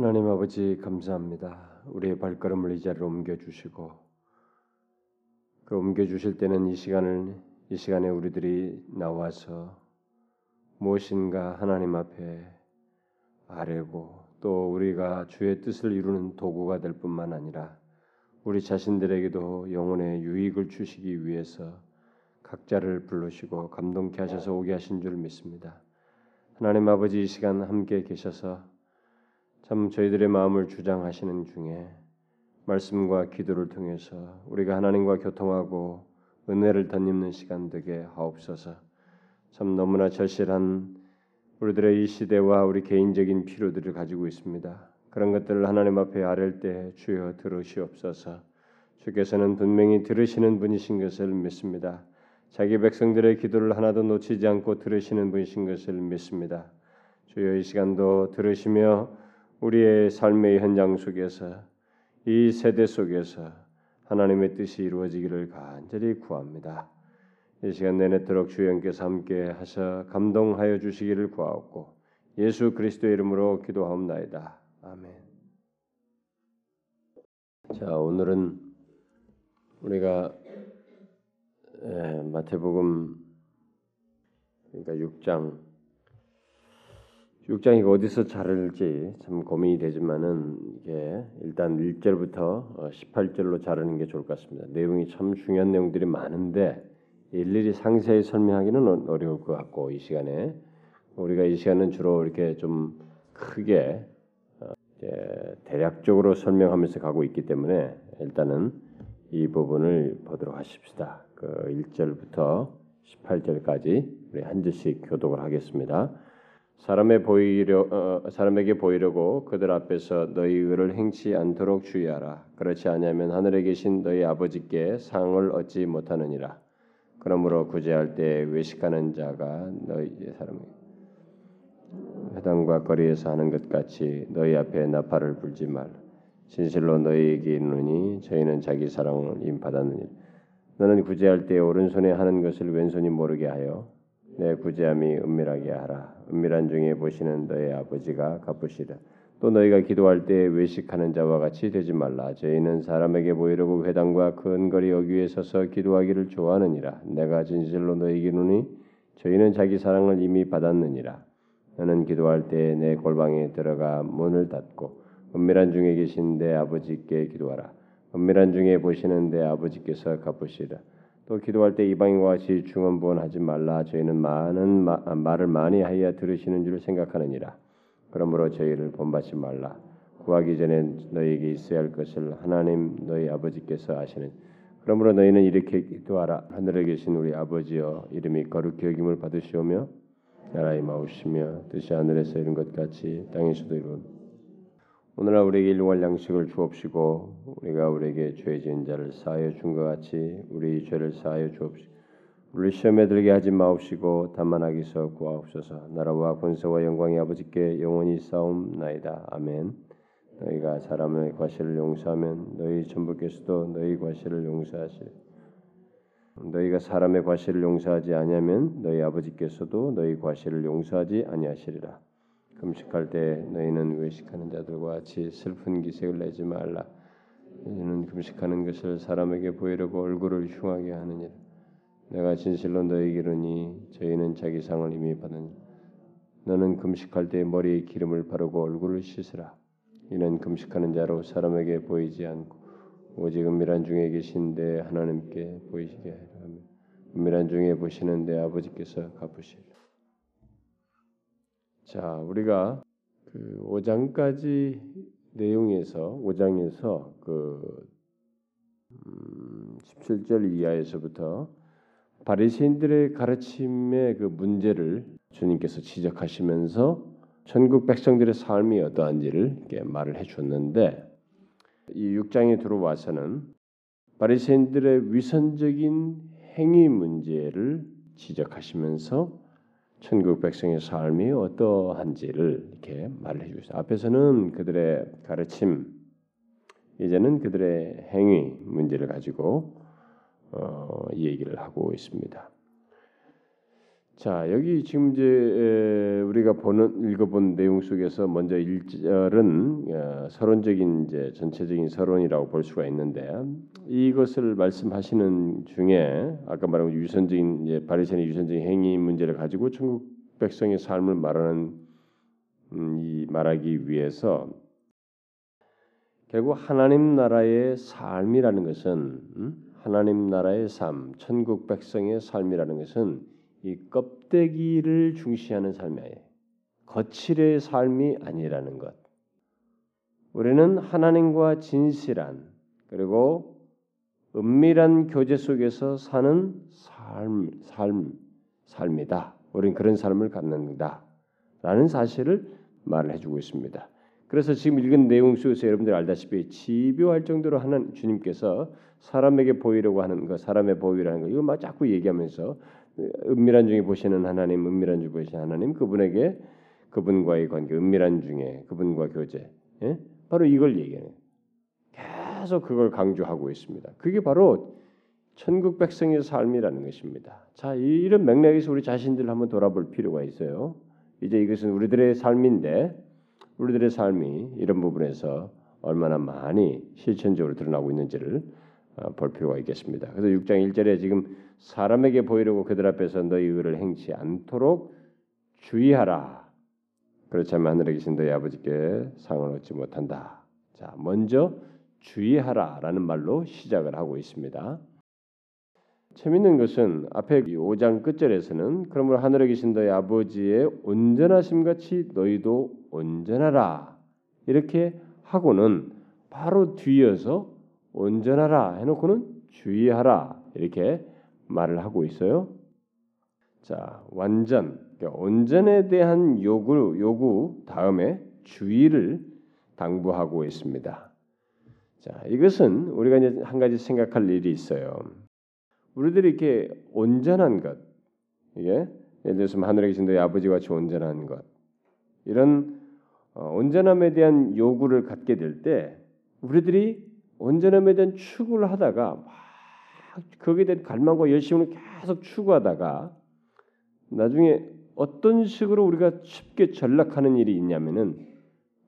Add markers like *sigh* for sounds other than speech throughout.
하나님 아버지 감사합니다. 우리의 발걸음을 이 자리로 옮겨 주시고 그 옮겨 주실 때는 이 시간을 이 시간에 우리들이 나와서 무엇인가 하나님 앞에 아뢰고 또 우리가 주의 뜻을 이루는 도구가 될 뿐만 아니라 우리 자신들에게도 영혼의 유익을 주시기 위해서 각자를 부르시고 감동케 하셔서 오게 하신 줄 믿습니다. 하나님 아버지 이 시간 함께 계셔서 참 저희들의 마음을 주장하시는 중에 말씀과 기도를 통해서 우리가 하나님과 교통하고 은혜를 덧입는 시간 되게 하옵소서. 참 너무나 절실한 우리들의 이 시대와 우리 개인적인 필요들을 가지고 있습니다. 그런 것들을 하나님 앞에 아랠 때 주여 들으시옵소서. 주께서는 분명히 들으시는 분이신 것을 믿습니다. 자기 백성들의 기도를 하나도 놓치지 않고 들으시는 분이신 것을 믿습니다. 주여 이 시간도 들으시며 우리의 삶의 현장 속에서 이 세대 속에서 하나님의 뜻이 이루어지기를 간절히 구합니다. 이 시간 내내도록 주연께서 함께 하셔 감동하여 주시기를 구하옵고 예수 그리스도의 이름으로 기도하옵나이다. 아멘. 자 오늘은 우리가 예, 마태복음 그러니까 6장 6장이 어디서 자를지 참 고민이 되지만은 이게 일단 1절부터 18절로 자르는 게 좋을 것 같습니다. 내용이 참 중요한 내용들이 많은데 일일이 상세히 설명하기는 어려울 것 같고 이 시간에 우리가 이 시간은 주로 이렇게 좀 크게 어, 대략적으로 설명하면서 가고 있기 때문에 일단은 이 부분을 보도록 하십시다. 그 1절부터 18절까지 우리 한 절씩 교독을 하겠습니다. 사람에 보이려 어, 사람에게 보이려고 그들 앞에서 너희 의를 행치 않도록 주의하라. 그렇지 않으면 하늘에 계신 너희 아버지께 상을 얻지 못하느니라. 그러므로 구제할 때 외식하는 자가 너희 사람 회당과 거리에서 하는 것 같이 너희 앞에 나팔을 불지 말. 진실로 너희에게 이르노니 저희는 자기 사랑을 임받았느니 너는 구제할 때 오른손에 하는 것을 왼손이 모르게 하여 내 구제함이 은밀하게 하라. 은밀한 중에 보시는 너희 아버지가 갚으시라. 또 너희가 기도할 때 외식하는 자와 같이 되지 말라. 저희는 사람에게 보이려고 회당과 근거리 여기에 서서 기도하기를 좋아하느니라. 내가 진실로 너희에게 누니 저희는 자기 사랑을 이미 받았느니라. 너는 기도할 때 내 골방에 들어가 문을 닫고 은밀한 중에 계신 내 아버지께 기도하라. 은밀한 중에 보시는 내 아버지께서 갚으시라. 또 기도할 때 이방인과 같이 중언부언하지 말라. 저희는 많은 마, 말을 많이 하여 들으시는 줄 생각하느니라. 그러므로 저희를 본받지 말라. 구하기 전에 너희에게 있어야 할 것을 하나님 너희 아버지께서 아시는. 그러므로 너희는 이렇게 기도하라. 하늘에 계신 우리 아버지여 이름이 거룩히 여김을 받으시오며 나라의 마우시며 뜻이 하늘에서 이룬 것 같이 땅에서도 이룬 오늘날 우리에게 일용할 양식을 주옵시고 우리가 우리에게 죄 지은 자를 사하여 준 것 같이 우리 죄를 사하여 주옵시고 우리 시험에 들게 하지 마옵시고 다만 하기서 구하옵소서. 나라와 권세와 영광이 아버지께 영원히 싸움나이다. 아멘. 너희가 사람의 과실을 용서하면 너희 전부께서도 너희 과실을 용서하시리 너희가 사람의 과실을 용서하지 아니하면 너희 아버지께서도 너희 과실을 용서하지 아니하시리라 금식할 때 너희는 외식하는 자들과 같이 슬픈 기색을 내지 말라. 너희는 금식하는 것을 사람에게 보이려고 얼굴을 흉하게 하느니라. 내가 진실로 너희에게 이르니 저희는 자기 상을 이미 받으니 너는 금식할 때 머리에 기름을 바르고 얼굴을 씻으라. 이는 금식하는 자로 사람에게 보이지 않고 오직 은밀한 중에 계신 내 하나님께 보이시게 하라. 은밀한 중에 보시는 내 아버지께서 갚으시리라. 자, 우리가 그 5장까지 내용에서 5장에서 그 음, 17절 이하에서부터 바리새인들의 가르침의 그 문제를 주님께서 지적하시면서 전국 백성들의 삶이 어떠한지를 이렇게 말을 해 줬는데 이 6장에 들어와서는 바리새인들의 위선적인 행위 문제를 지적하시면서 천국 백성의 삶이 어떠한지를 이렇게 말을 해주고 있어요. 앞에서는 그들의 가르침, 이제는 그들의 행위 문제를 가지고 어, 이 얘기를 하고 있습니다. 자 여기 지금 이제 우리가 보는 읽어본 내용 속에서 먼저 1절은 어, 서론적인 이제 전체적인 서론이라고 볼 수가 있는데 이것을 말씀하시는 중에 아까 말한 유선적인 바리새인의 유선적인 행위 문제를 가지고 천국 백성의 삶을 말하는 음, 이 말하기 위해서 결국 하나님 나라의 삶이라는 것은 음? 하나님 나라의 삶, 천국 백성의 삶이라는 것은 이 껍데기를 중시하는 삶이에요. 거칠의 삶이 아니라는 것. 우리는 하나님과 진실한 그리고 은밀한 교제 속에서 사는 삶, 삶, 삶이다. 우리는 그런 삶을 갖는다. 라는 사실을 말을 해주고 있습니다. 그래서 지금 읽은 내용 속에서 여러분들 알다시피 집요할 정도로 하는 주님께서 사람에게 보이려고 하는 것, 사람의 보이라는 것, 이거 막 자꾸 얘기하면서 은밀한 중에 보시는 하나님, 은밀한 중에 보시는 하나님, 그분에게 그분과의 관계, 은밀한 중에 그분과 교제, 예? 바로 이걸 얘기해요. 계속 그걸 강조하고 있습니다. 그게 바로 천국 백성의 삶이라는 것입니다. 자, 이런 맥락에서 우리 자신들 한번 돌아볼 필요가 있어요. 이제 이것은 우리들의 삶인데 우리들의 삶이 이런 부분에서 얼마나 많이 실천적으로 드러나고 있는지를 어, 볼 필요가 있겠습니다. 그래서 6장 1절에 지금 사람에게 보이려고 그들 앞에서 너희 의를 행치 않도록 주의하라. 그렇지 않으면 하늘에 계신 너희 아버지께 상을 얻지 못한다. 자, 먼저 주의하라라는 말로 시작을 하고 있습니다. 재밌는 것은 앞에 5장 끝절에서는 그러므로 하늘에 계신 너희 아버지의 온전하심 같이 너희도 온전하라 이렇게 하고는 바로 뒤이어서 온전하라 해놓고는 주의하라 이렇게 말을 하고 있어요. 자, 완전 그러니까 온전에 대한 요구 요구 다음에 주의를 당부하고 있습니다. 자, 이것은 우리가 이제 한 가지 생각할 일이 있어요. 우리들이 이렇게 온전한 것, 이게 예를 들어서 하늘에 계신 너희 아버지 같이 온전한 것, 이런 어, 온전함에 대한 요구를 갖게 될 때 우리들이 온전함에 대한 추구를 하다가 막 거기에 대한 갈망과 열심을 계속 추구하다가 나중에 어떤 식으로 우리가 쉽게 전락하는 일이 있냐면은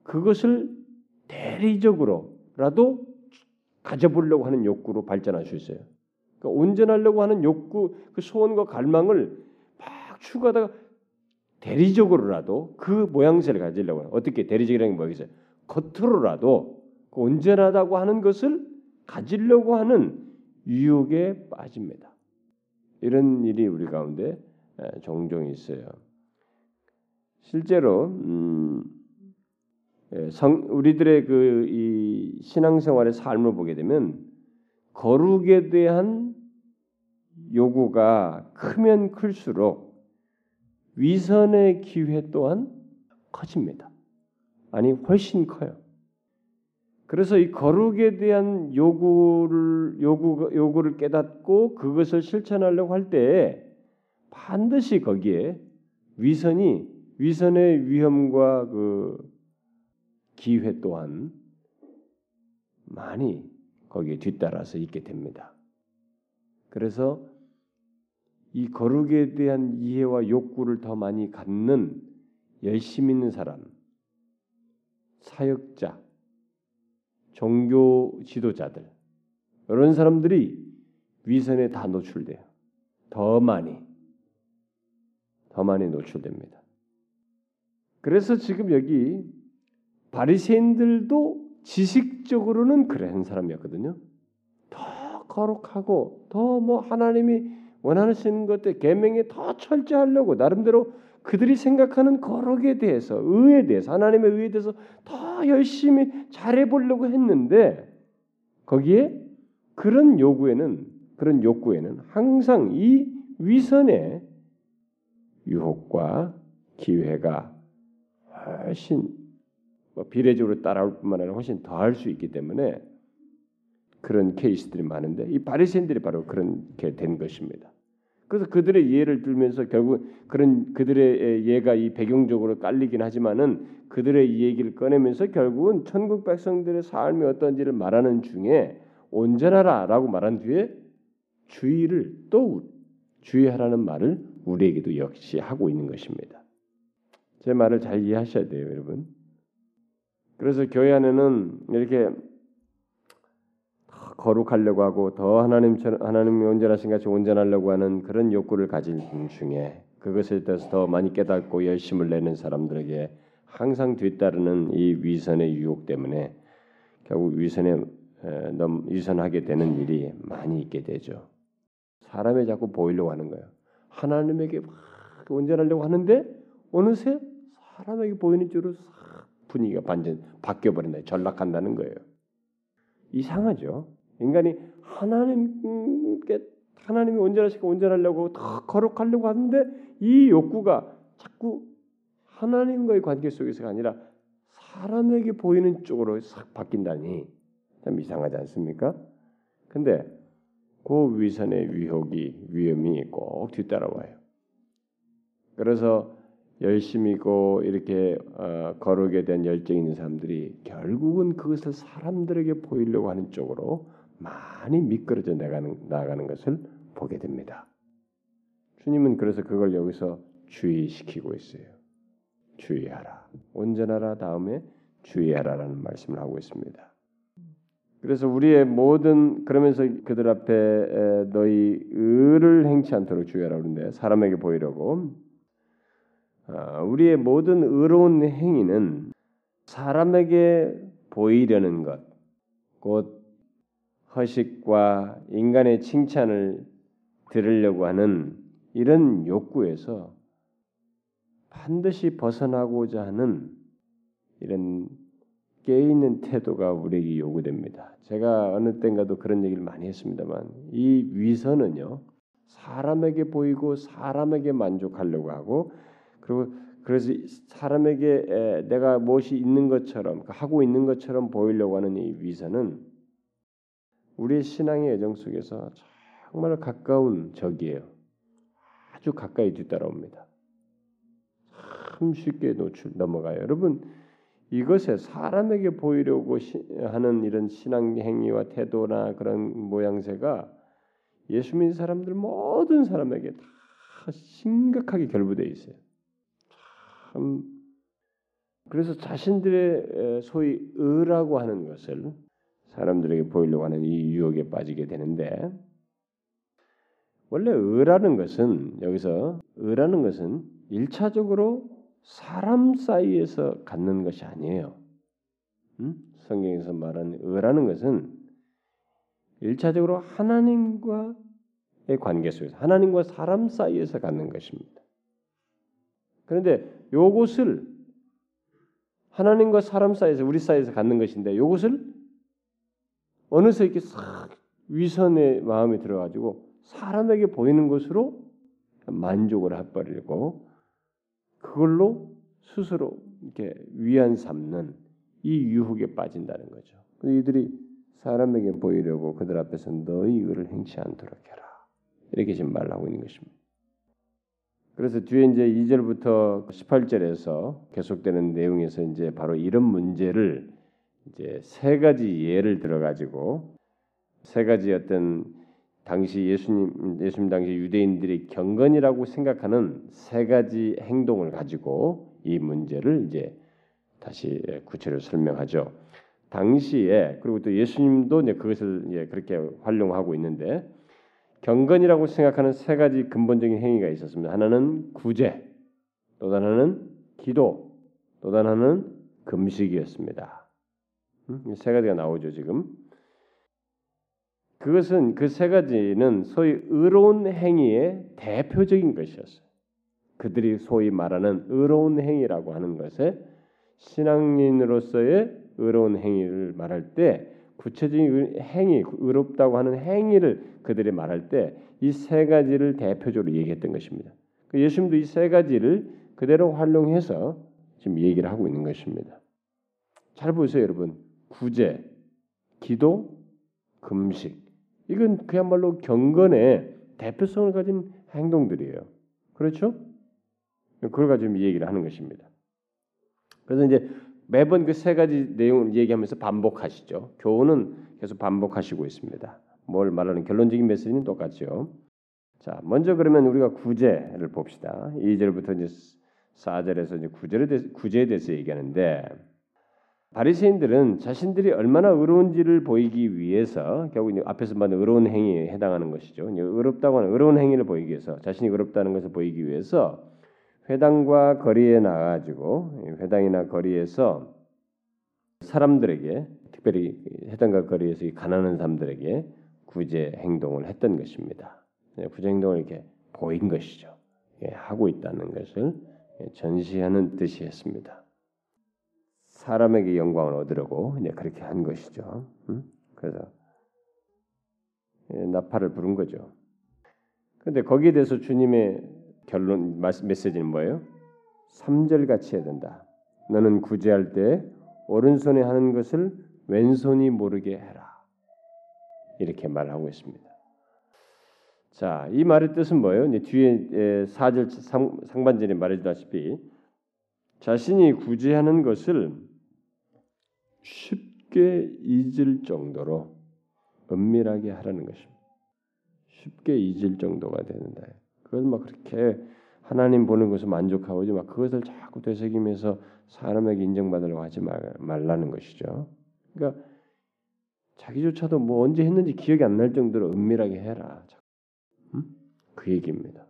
그것을 대리적으로라도 가져보려고 하는 욕구로 발전할 수 있어요. 그러니까 온전하려고 하는 욕구, 그 소원과 갈망을 막 추구하다가 대리적으로라도 그 모양새를 가지려고 해요. 어떻게 대리적이라는 게 뭐겠어요? 겉으로라도 그 온전하다고 하는 것을 가지려고 하는 유혹에 빠집니다. 이런 일이 우리 가운데 종종 있어요. 실제로 음, 성, 우리들의 그이 신앙생활의 삶을 보게 되면 거룩에 대한 요구가 크면 클수록 위선의 기회 또한 커집니다. 아니 훨씬 커요. 그래서 이 거룩에 대한 요구를 요구 요구를 깨닫고 그것을 실천하려고 할때 반드시 거기에 위선이 위선의 위험과 그 기회 또한 많이 거기에 뒤따라서 있게 됩니다. 그래서 이 거룩에 대한 이해와 욕구를 더 많이 갖는 열심 있는 사람, 사역자, 종교 지도자들 이런 사람들이 위선에 다 노출돼요. 더 많이 더 많이 노출됩니다. 그래서 지금 여기 바리새인들도 지식적으로는 그런 사람이었거든요. 더 거룩하고 더 뭐 하나님이 원하시는 것들 계명에 더 철저하려고 나름대로 그들이 생각하는 거룩에 대해서 의에 대해서 하나님의 의에 대해서 더 열심히 잘해 보려고 했는데 거기에 그런 요구에는 그런 욕구에는 항상 이 위선의 유혹과 기회가 훨씬 뭐 비례적으로 따라올 뿐만 아니라 훨씬 더할 수 있기 때문에 그런 케이스들이 많은데 이 바리새인들이 바로 그렇게 된 것입니다. 그래서 그들의 이해를 들면서 결국 그런 그들의 예가 이 배경적으로 깔리긴 하지만은 그들의 이 얘기를 꺼내면서 결국은 천국 백성들의 삶이 어떤지를 말하는 중에 온전하라라고 말한 뒤에 주의를 또 주의하라는 말을 우리에게도 역시 하고 있는 것입니다. 제 말을 잘 이해하셔야 돼요, 여러분. 그래서 교회 안에는 이렇게 거룩하려고 하고 더 하나님처럼 하나님이 온전하신 같이 온전하려고 하는 그런 욕구를 가진 분 중에 그것에 대해서 더 많이 깨닫고 열심을 내는 사람들에게 항상 뒤따르는 이 위선의 유혹 때문에 결국 위선에 넘 위선하게 되는 일이 많이 있게 되죠. 사람이 자꾸 보이려고 하는 거예요. 하나님에게 막 온전하려고 하는데 어느새 사람에게 보이는 쪽으로 분위기가 반전 바뀌어 버린다. 전락한다는 거예요. 이상하죠. 인간이 하나님께 하나님이 온전하시고 온전하려고 더 거룩하려고 하는데 이 욕구가 자꾸 하나님과의 관계 속에서가 아니라 사람에게 보이는 쪽으로 싹 바뀐다니 참 이상하지 않습니까? 근데 그 위선의 위혹이 위험이 꼭 뒤따라와요. 그래서 열심히고 이렇게 어, 거룩에 대한 열정 있는 사람들이 결국은 그것을 사람들에게 보이려고 하는 쪽으로 많이 미끄러져 나가는 나가는 것을 보게 됩니다. 주님은 그래서 그걸 여기서 주의시키고 있어요. 주의하라. 온전하라 다음에 주의하라라는 말씀을 하고 있습니다. 그래서 우리의 모든 그러면서 그들 앞에 너희 의를 행치 않도록 주의하라 그러는데 사람에게 보이려고 아, 우리의 모든 의로운 행위는 사람에게 보이려는 것, 곧 허식과 인간의 칭찬을 들으려고 하는 이런 욕구에서 반드시 벗어나고자 하는 이런 깨있는 태도가 우리에게 요구됩니다. 제가 어느 때인가도 그런 얘기를 많이 했습니다만 이 위선은요 사람에게 보이고 사람에게 만족하려고 하고 그리고 그래서 사람에게 내가 무엇이 있는 것처럼 하고 있는 것처럼 보이려고 하는 이 위선은 우리의 신앙의 애정 속에서 정말 가까운 적이에요. 아주 가까이 뒤따라옵니다. 참 쉽게 노출 넘어가요. 여러분 이것에 사람에게 보이려고 하는 이런 신앙 행위와 태도나 그런 모양새가 예수 믿는 사람들 모든 사람에게 다 심각하게 결부되어 있어요. 참 그래서 자신들의 소위 의라고 하는 것을 사람들에게 보이려고 하는 이 유혹에 빠지게 되는데 원래 의라는 것은 여기서 의라는 것은 일차적으로 사람 사이에서 갖는 것이 아니에요. 음? 성경에서 말하는 의라는 것은 일차적으로 하나님과의 관계 속에서 하나님과 사람 사이에서 갖는 것입니다. 그런데 요것을 하나님과 사람 사이에서 우리 사이에서 갖는 것인데 요것을 어느새 이렇게 싹 위선의 마음이 들어가지고 사람에게 보이는 것으로 만족을 해버리고 그걸로 스스로 이렇게 위안 삼는 이 유혹에 빠진다는 거죠. 이들이 사람에게 보이려고 그들 앞에서 너희 의를 행치 않도록 해라. 이렇게 지금 말하고 있는 것입니다. 그래서 뒤에 이제 2절부터 18절에서 계속되는 내용에서 이제 바로 이런 문제를 이제 세 가지 예를 들어 가지고 세 가지 어떤 당시 예수님 예수님 당시 유대인들이 경건이라고 생각하는 세 가지 행동을 가지고 이 문제를 이제 다시 구체로 설명하죠. 당시에 그리고 또 예수님도 이제 그것을 이제 그렇게 활용하고 있는데 경건이라고 생각하는 세 가지 근본적인 행위가 있었습니다. 하나는 구제, 또 하나는 기도, 또 하나는 금식이었습니다. 음? 세 가지가 나오죠 지금. 그것은 그 세 가지는 소위 의로운 행위의 대표적인 것이었어요. 그들이 소위 말하는 의로운 행위라고 하는 것에 신앙인으로서의 의로운 행위를 말할 때 구체적인 행위, 의롭다고 하는 행위를 그들이 말할 때 이 세 가지를 대표적으로 얘기했던 것입니다. 그 예수님도 이 세 가지를 그대로 활용해서 지금 얘기를 하고 있는 것입니다. 잘 보세요, 여러분. 구제, 기도, 금식. 이건 그야말로 경건의 대표성을 가진 행동들이에요. 그렇죠? 그걸 가지고 얘기를 하는 것입니다. 그래서 이제 매번 그 세 가지 내용을 얘기하면서 반복하시죠. 교훈은 계속 반복하시고 있습니다. 뭘 말하는 결론적인 메시지는 똑같죠. 자, 먼저 그러면 우리가 구제를 봅시다. 2절부터 이제 4절에서 이제 대해서, 구제에 대해서 얘기하는데 바리새인들은 자신들이 얼마나 의로운지를 보이기 위해서 결국 앞에서 말한 의로운 행위에 해당하는 것이죠. 의롭다고 하는 의로운 행위를 보이기 위해서 자신이 의롭다는 것을 보이기 위해서 회당과 거리에 나가지고 회당이나 거리에서 사람들에게 특별히 회당과 거리에서 가난한 사람들에게 구제 행동을 했던 것입니다. 네, 구제 행동을 이렇게 보인 것이죠. 예, 하고 있다는 것을 전시하는 뜻이었습니다. 사람에게 영광을 얻으려고 이제 그렇게 한 것이죠. 음? 그래서 예, 나팔을 부른 거죠. 그런데 거기에 대해서 주님의 결론 메시지는 뭐예요? 3절 같이 해야 된다. 너는 구제할 때 오른손에 하는 것을 왼손이 모르게 해라. 이렇게 말하고 있습니다. 자, 이 말의 뜻은 뭐예요? 이제 뒤에 4절 상, 상반절에 말해주다시피 자신이 구제하는 것을 쉽게 잊을 정도로 은밀하게 하라는 것입니다. 쉽게 잊을 정도가 되는다. 그걸 막 그렇게 하나님 보는 것을 만족하고 막 그것을 자꾸 되새기면서 사람에게 인정받으려고 하지 말, 말라는 것이죠. 그러니까 자기조차도 뭐 언제 했는지 기억이 안 날 정도로 은밀하게 해라. 음? 그 얘기입니다.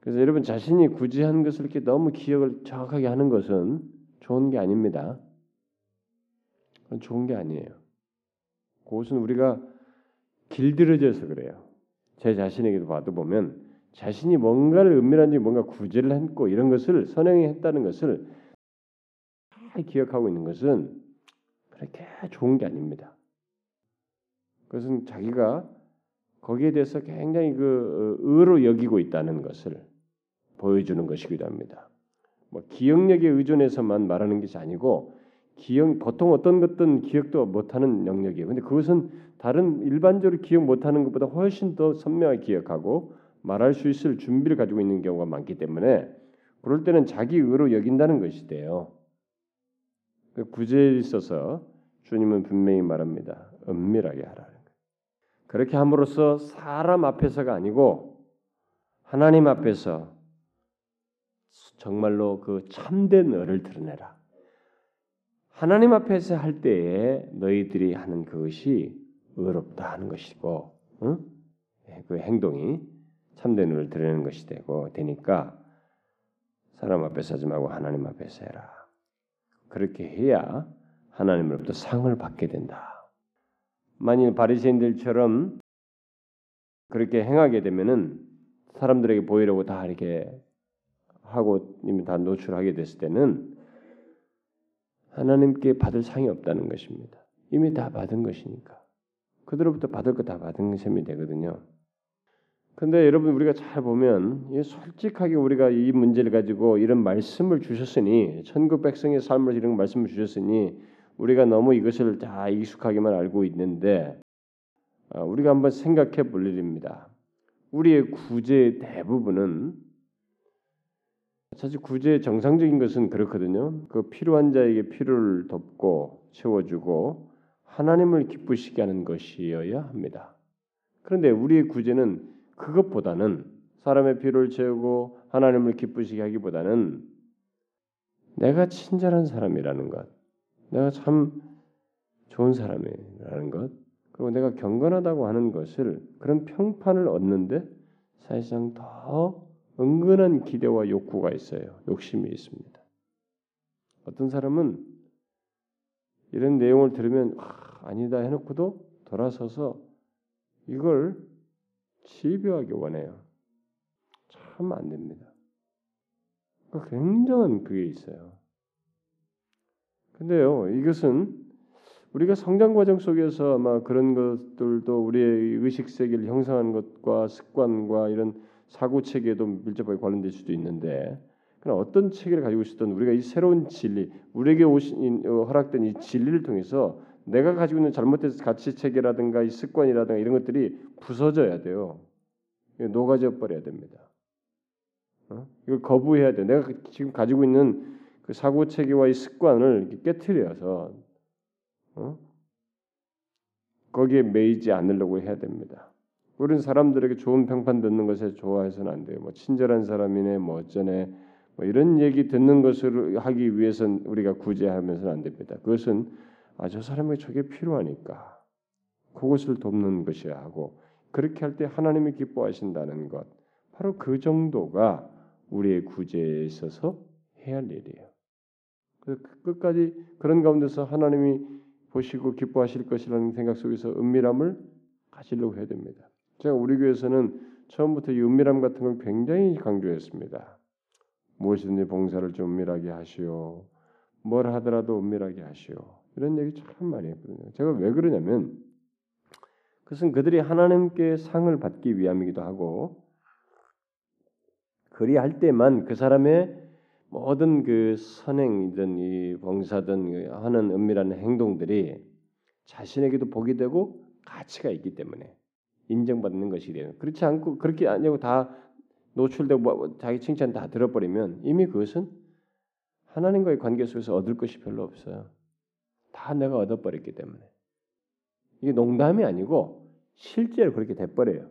그래서 여러분 자신이 구제한 것을 이렇게 너무 기억을 정확하게 하는 것은 좋은 게 아닙니다. 좋은 게 아니에요. 그것은 우리가 길들여져서 그래요. 제 자신에게도 봐도 보면 자신이 뭔가를 은밀한지 뭔가 구제를 했고 이런 것을 선행이 했다는 것을 잘 기억하고 있는 것은 그렇게 좋은 게 아닙니다. 그것은 자기가 거기에 대해서 굉장히 그 어, 의로 여기고 있다는 것을 보여주는 것이기도 합니다. 뭐 기억력에 의존해서만 말하는 것이 아니고 기억 보통 어떤 것든 기억도 못하는 영역이에요. 근데 그것은 다른 일반적으로 기억 못하는 것보다 훨씬 더 선명하게 기억하고 말할 수 있을 준비를 가지고 있는 경우가 많기 때문에 그럴 때는 자기 의로 여긴다는 것이 돼요. 그 구제에 있어서 주님은 분명히 말합니다. 은밀하게 거예요. 그렇게 함으로써 사람 앞에서가 아니고 하나님 앞에서 정말로 그 참된 의를 드러내라. 하나님 앞에서 할 때에 너희들이 하는 그것이 의롭다 하는 것이고, 응? 예, 그 행동이 참된 의를 드러내는 것이 되고 되니까 사람 앞에서 하지 말고 하나님 앞에서 해라. 그렇게 해야 하나님으로부터 상을 받게 된다. 만일 바리새인들처럼 그렇게 행하게 되면은 사람들에게 보이려고 다 이렇게 하고 이미 다 노출하게 됐을 때는 하나님께 받을 상이 없다는 것입니다. 이미 다 받은 것이니까 그들로부터 받을 거 다 받은 셈이 되거든요. 근데 여러분 우리가 잘 보면 솔직하게 우리가 이 문제를 가지고 이런 말씀을 주셨으니 천국 백성의 삶을 이런 말씀을 주셨으니 우리가 너무 이것을 다 익숙하게만 알고 있는데 아, 우리가 한번 생각해 볼 일입니다. 우리의 구제의 대부분은 사실 구제의 정상적인 것은 그렇거든요. 그 필요한 자에게 필요를 덮고 채워주고 하나님을 기쁘시게 하는 것이어야 합니다. 그런데 우리의 구제는 그것보다는 사람의 필요를 채우고 하나님을 기쁘시게 하기보다는 내가 친절한 사람이라는 것, 내가 참 좋은 사람이라는 것, 그리고 내가 경건하다고 하는 것을 그런 평판을 얻는데 사실상 더 은근한 기대와 욕구가 있어요. 욕심이 있습니다. 어떤 사람은 이런 내용을 들으면 아, 니다 해놓고도 돌아서서 이걸 지배하기 원해요. 참 안 됩니다. 그러니까 굉장한 그게 있어요. 근데요, 이것은 우리가 성장 과정 속에서 아마 그런 것들도 우리의 의식 세계를 형성하는 것과 습관과 이런 사고 체계도 밀접하게 관련될 수도 있는데, 그러나 어떤 체계를 가지고 있었던 우리가 이 새로운 진리, 우리에게 오신 어, 허락된 이 진리를 통해서 내가 가지고 있는 잘못된 가치 체계라든가 이 습관이라든가 이런 것들이 부서져야 돼요. 녹아져 버려야 됩니다. 어? 이걸 거부해야 돼. 내가 지금 가지고 있는 그 사고 체계와 이 습관을 깨뜨려서 어? 거기에 매이지 않으려고 해야 됩니다. 우리는 사람들에게 좋은 평판 듣는 것에 좋아해서는 안 돼요. 뭐 친절한 사람이네, 뭐 어쩌네, 뭐 이런 얘기 듣는 것을 하기 위해선 우리가 구제하면서는 안 됩니다. 그것은 아 저 사람에게 저게 필요하니까 그것을 돕는 것이야 하고 그렇게 할 때 하나님이 기뻐하신다는 것 바로 그 정도가 우리의 구제에 있어서 해야 할 일이에요. 그 끝까지 그런 가운데서 하나님이 보시고 기뻐하실 것이라는 생각 속에서 은밀함을 가지려고 해야 됩니다. 제가 우리 교회에서는 처음부터 이 은밀함 같은 걸 굉장히 강조했습니다. 무엇이든지 봉사를 좀 은밀하게 하시오. 뭘 하더라도 은밀하게 하시오. 이런 얘기 참 많이 했거든요. 제가 왜 그러냐면 그것은 그들이 하나님께 상을 받기 위함이기도 하고 그리할 때만 그 사람의 모든 그 선행이든 이 봉사든 하는 은밀한 행동들이 자신에게도 복이 되고 가치가 있기 때문에 인정받는 것이 돼요. 그렇지 않고 그렇게 아니고 다 노출되고 뭐 자기 칭찬 다 들어버리면 이미 그것은 하나님과의 관계 속에서 얻을 것이 별로 없어요. 다 내가 얻어버렸기 때문에 이게 농담이 아니고 실제로 그렇게 돼버려요.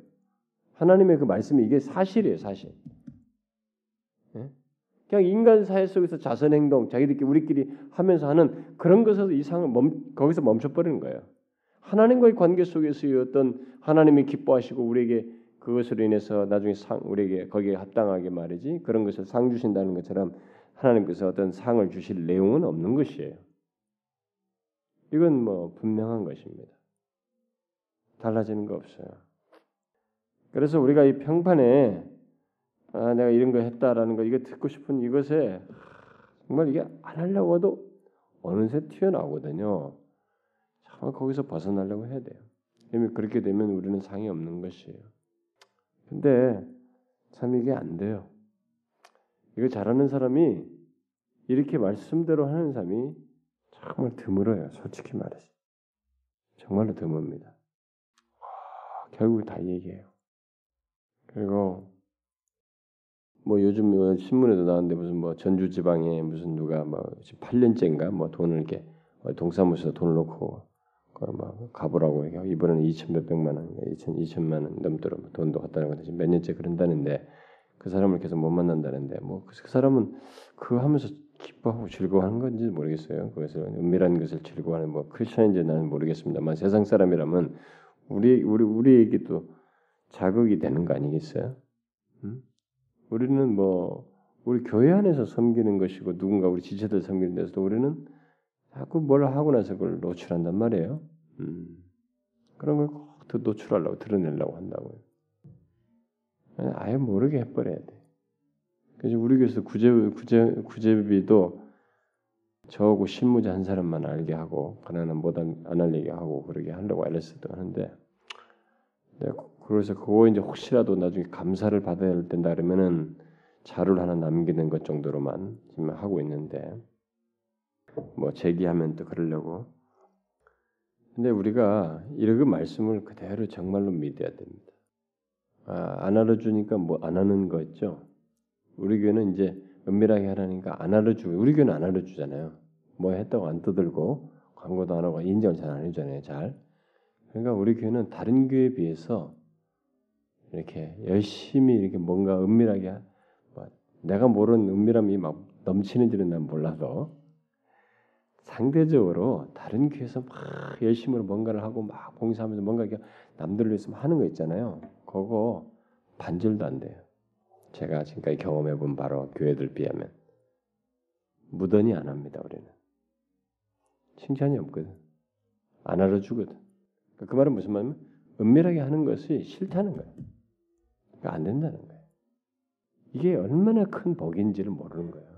하나님의 그 말씀이 이게 사실이에요, 사실. 예? 그냥 인간 사회 속에서 자선 행동, 자기들끼리 우리끼리 하면서 하는 그런 것에서 이상을 멈, 거기서 멈춰버리는 거예요. 하나님과의 관계 속에서의 어떤 하나님이 기뻐하시고 우리에게 그것으로 인해서 나중에 상 우리에게 거기에 합당하게 말이지 그런 것을 상 주신다는 것처럼 하나님께서 어떤 상을 주실 내용은 없는 것이에요. 이건 뭐 분명한 것입니다. 달라지는 거 없어요. 그래서 우리가 이 평판에 아 내가 이런 거 했다라는 거 이거 듣고 싶은 이것에 정말 이게 안 하려고 해도 어느새 튀어나오거든요. 정말 거기서 벗어나려고 해야 돼요. 이미 그렇게 되면 우리는 상이 없는 것이에요. 근데 참 이게 안 돼요. 이거 잘하는 사람이 이렇게 말씀대로 하는 사람이 정말 드물어요. 솔직히 말해서. 정말로 드뭅니다. 결국 다 얘기해요. 그리고 뭐 요즘 뭐 신문에도 나왔는데 무슨 뭐 전주 지방에 무슨 누가 뭐 8년째인가 뭐 돈을 이렇게 동사무소에 돈을 놓고 막 가보라고 이번에는 2천 몇백만 원, 2천 2천만 원 넘도록 돈도 갖다는 건데 몇 년째 그런다는데 그 사람을 계속 못 만난다는데 뭐그 그 사람은 그거 하면서 기뻐하고 즐거워하는 건지 모르겠어요. 그것을 은밀한 것을 즐거워하는 뭐 크리스천인지 나는 모르겠습니다만 세상 사람이라면 우리 우리 우리에게도 자극이 되는 거 아니겠어요? 음? 우리는 뭐 우리 교회 안에서 섬기는 것이고 누군가 우리 지체들 섬기는 데서도 우리는 자꾸 뭘 하고 나서 그걸 노출한단 말이에요. 음. 그런 걸 꼭 더 노출하려고 드러내려고 한다고요. 아예 모르게 해버려야 돼. 그래서 우리 교회에서 구제 구제 구제비도 저하고 실무자 한 사람만 알게 하고 그나는 못안 알리게 하고 그러게 하려고 알렸어도 하는데 그래서 그거 이제 혹시라도 나중에 감사를 받아야 된다 그러면은 자료를 하나 남기는 것 정도로만 지금 하고 있는데 뭐 제기하면 또 그러려고. 근데 우리가 이런 말씀을 그대로 정말로 믿어야 됩니다. 아, 안 알아주니까 뭐 안 하는 거 있죠. 우리 교회는 이제 은밀하게 하라니까 안 알아주고 우리 교회는 안 알아주잖아요. 뭐 했다고 안 떠들고 광고도 안 하고 인정을 잘 안 해주잖아요. 잘. 그러니까 우리 교회는 다른 교회에 비해서 이렇게 열심히 이렇게 뭔가 은밀하게 뭐 내가 모르는 은밀함이 막 넘치는지는 난 몰라도 상대적으로 다른 교회에서 막 열심히 뭔가를 하고 막 봉사하면서 뭔가 남들을 위해서 하는 거 있잖아요. 그거 반절도 안 돼요. 제가 지금까지 경험해 본 바로 교회들 비하면 무던히 안 합니다. 우리는 칭찬이 없거든. 안 알아주거든. 그 말은 무슨 말이냐면 은밀하게 하는 것이 싫다는 거예요. 그러니까 안 된다는 거예요. 이게 얼마나 큰 복인지를 모르는 거예요.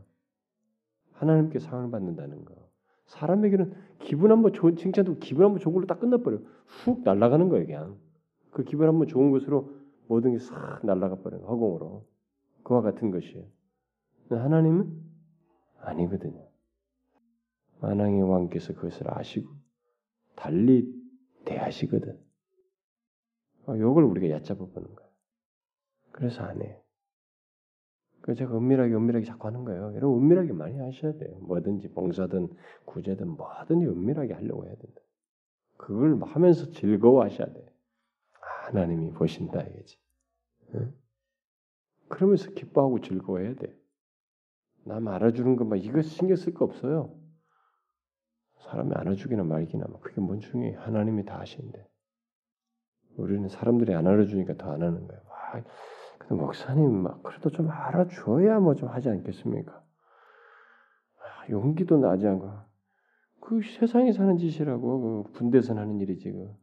하나님께 상을 받는다는 거. 사람에게는 기분 한번 좋은 칭찬도 기분 한번 좋은 걸로 딱 끝나버려. 훅 날아가는 거예요, 그냥. 그 기분 한번 좋은 것으로 모든 게 싹 날아가 버려요, 허공으로. 그와 같은 것이에요. 하나님은 아니거든요. 만왕의 왕께서 그것을 아시고 달리 대하시거든. 이걸 어, 우리가 얕잡아 보는 거예요. 그래서 안 해요. 그 제가 은밀하게 은밀하게 자꾸 하는 거예요. 여러분 은밀하게 많이 하셔야 돼요. 뭐든지 봉사든 구제든 뭐든지 은밀하게 하려고 해야 된다. 그걸 하면서 즐거워하셔야 돼. 하나님이 보신다 이거지. 응? 그러면서 기뻐하고 즐거워해야 돼. 남 알아주는 것만 이거 신경 쓸 거 없어요. 사람이 알아주기나 말기나 뭐 그게 뭔 중요해. 하나님이 다 하시는데. 우리는 사람들이 안 알아주니까 더 안 하는 거예요. 와, 근데 목사님 막 그래도 좀 알아줘야 뭐 좀 하지 않겠습니까? 아, 용기도 나지 않고 그 세상에 사는 짓이라고 그 군대에서 하는 일이지 그.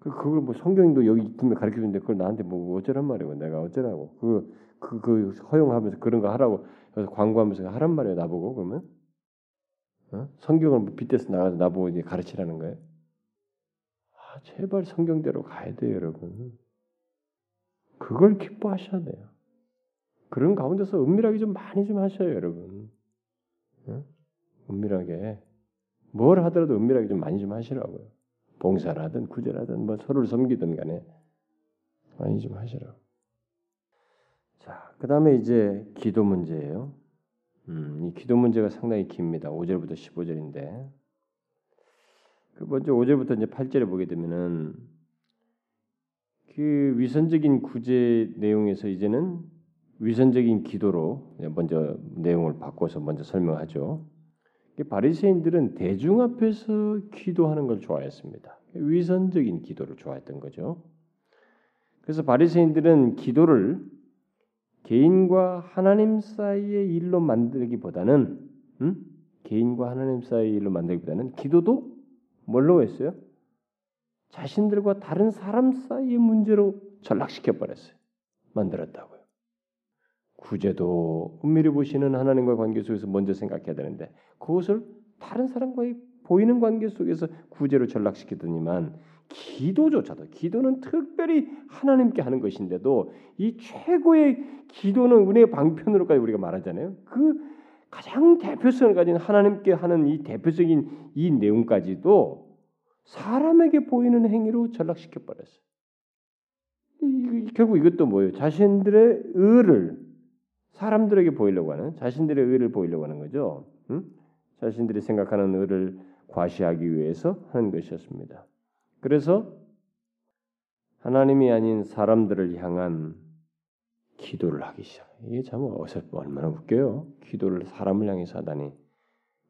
그 그걸 뭐 성경도 여기 분명 가르쳐 주는데 그걸 나한테 뭐 어쩌란 말이고 내가 어쩌라고 그 그, 그 허용하면서 그런 거 하라고 그래서 광고하면서 하란 말이에요 나보고 그러면 어? 성경을 뭐 빗대서 나가서 나보고 이제 가르치라는 거예요. 아, 제발 성경대로 가야 돼요 여러분. 그걸 기뻐하셔야 돼요. 그런 가운데서 은밀하게 좀 많이 좀 하셔요 여러분. 어? 은밀하게 뭘 하더라도 은밀하게 좀 많이 좀 하시라고요. 구제를 하든 뭐 서로를 섬기든 간에 많이 좀 하시라고. 자, 그 다음에 이제 기도 문제예요. 음, 이 기도 문제가 상당히 깁니다. 5절부터 15절인데. 그 먼저 5절부터 이제 8절에 보게 되면은 그 위선적인 구제 내용에서 이제는 위선적인 기도로 먼저 내용을 바꿔서 먼저 설명하죠. 바리새인들은 대중 앞에서 기도하는 걸 좋아했습니다. 위선적인 기도를 좋아했던 거죠. 그래서 바리새인들은 기도를 개인과 하나님 사이의 일로 만들기보다는 음? 개인과 하나님 사이의 일로 만들기보다는 기도도 뭘로 했어요? 자신들과 다른 사람 사이의 문제로 전락시켜 버렸어요. 만들었다고요. 구제도 은밀히 보시는 하나님과의 관계 속에서 먼저 생각해야 되는데 그것을 다른 사람과의 보이는 관계 속에서 구제로 전락시키더니만 기도조차도 기도는 특별히 하나님께 하는 것인데도 이 최고의 기도는 은혜의 방편으로까지 우리가 말하잖아요. 그 가장 대표성을 가진 하나님께 하는 이 대표적인 이 내용까지도 사람에게 보이는 행위로 전락시켜 버렸어요. 결국 이것도 뭐예요? 자신들의 의를 사람들에게 보이려고 하는 자신들의 의를 보이려고 하는 거죠. 응? 자신들이 생각하는 의를 과시하기 위해서 하는 것이었습니다. 그래서 하나님이 아닌 사람들을 향한 기도를 하기 시작. 이게 참 어설프 얼마나 웃겨요. 기도를 사람을 향해서 하다니.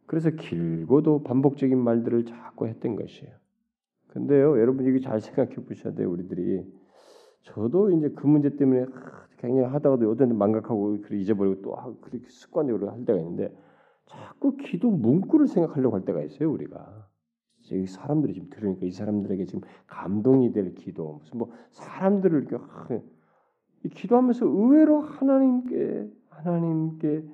그래서 길고도 반복적인 말들을 자꾸 했던 것이에요. 근데요, 여러분 이거 잘 생각해 보셔야 돼요. 우리들이 저도 이제 그 문제 때문에 굉장히 하다가도 어떤 망각하고 잊어버리고 또 그렇게 습관적으로 할 때가 있는데 자꾸 기도 문구를 생각하려고 할 때가 있어요 우리가. 이 사람들이 지금 들으니까 이 사람들에게 지금 감동이 될 기도 무슨 뭐 사람들을 이렇게 아, 기도하면서 의외로 하나님께 하나님께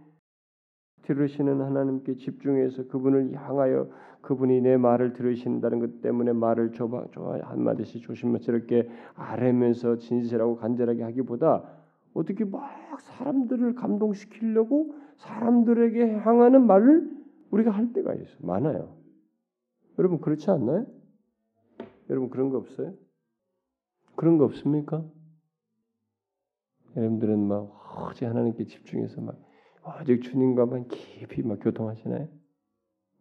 들으시는 하나님께 집중해서 그분을 향하여 그분이 내 말을 들으신다는 것 때문에 말을 좁아 좁아 한 마디씩 조심스럽게 아뢰면서 진실하고 간절하게 하기보다 어떻게 막 사람들을 감동시키려고 사람들에게 향하는 말을 우리가 할 때가 있어요. 많아요. 여러분 그렇지 않나요? 여러분 그런 거 없어요? 그런 거 없습니까? 여러분들은 막 오직 하나님께 집중해서 막 오직 주님과만 깊이 막 교통하시나요?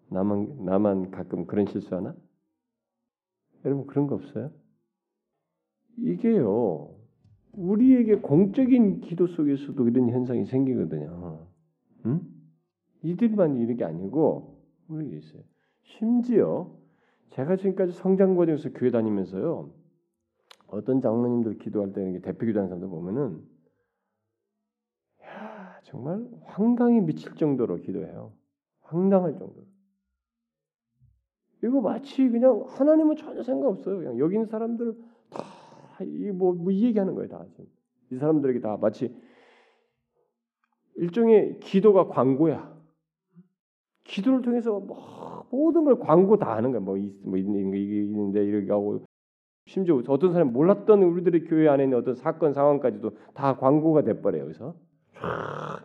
나만 나만 가끔 그런 실수하나? 여러분 그런 거 없어요? 이게요. 우리에게 공적인 기도 속에서도 이런 현상이 생기거든요. 응? 이들만 이런 게 아니고 우리에게 있어요. 심지어 제가 지금까지 성장 과정에서 교회 다니면서요. 어떤 장로님들 기도할 때 대표 기도하는 사람들 보면은 야, 정말 황당히 미칠 정도로 기도해요. 황당할 정도로. 이거 마치 그냥 하나님은 전혀 상관 없어요. 그냥 여기 있는 사람들 다 이 뭐이 뭐 얘기하는 거예요, 다. 이 사람들에게 다 마치 일종의 기도가 광고야. 기도를 통해서 뭐 모든 걸 광고 다 하는 거야. 뭐, 뭐 이게 있는데 이렇게 하고 심지어 어떤 사람 몰랐던 우리들의 교회 안에 있는 어떤 사건 상황까지도 다 광고가 돼버려요. 여기서 네. 다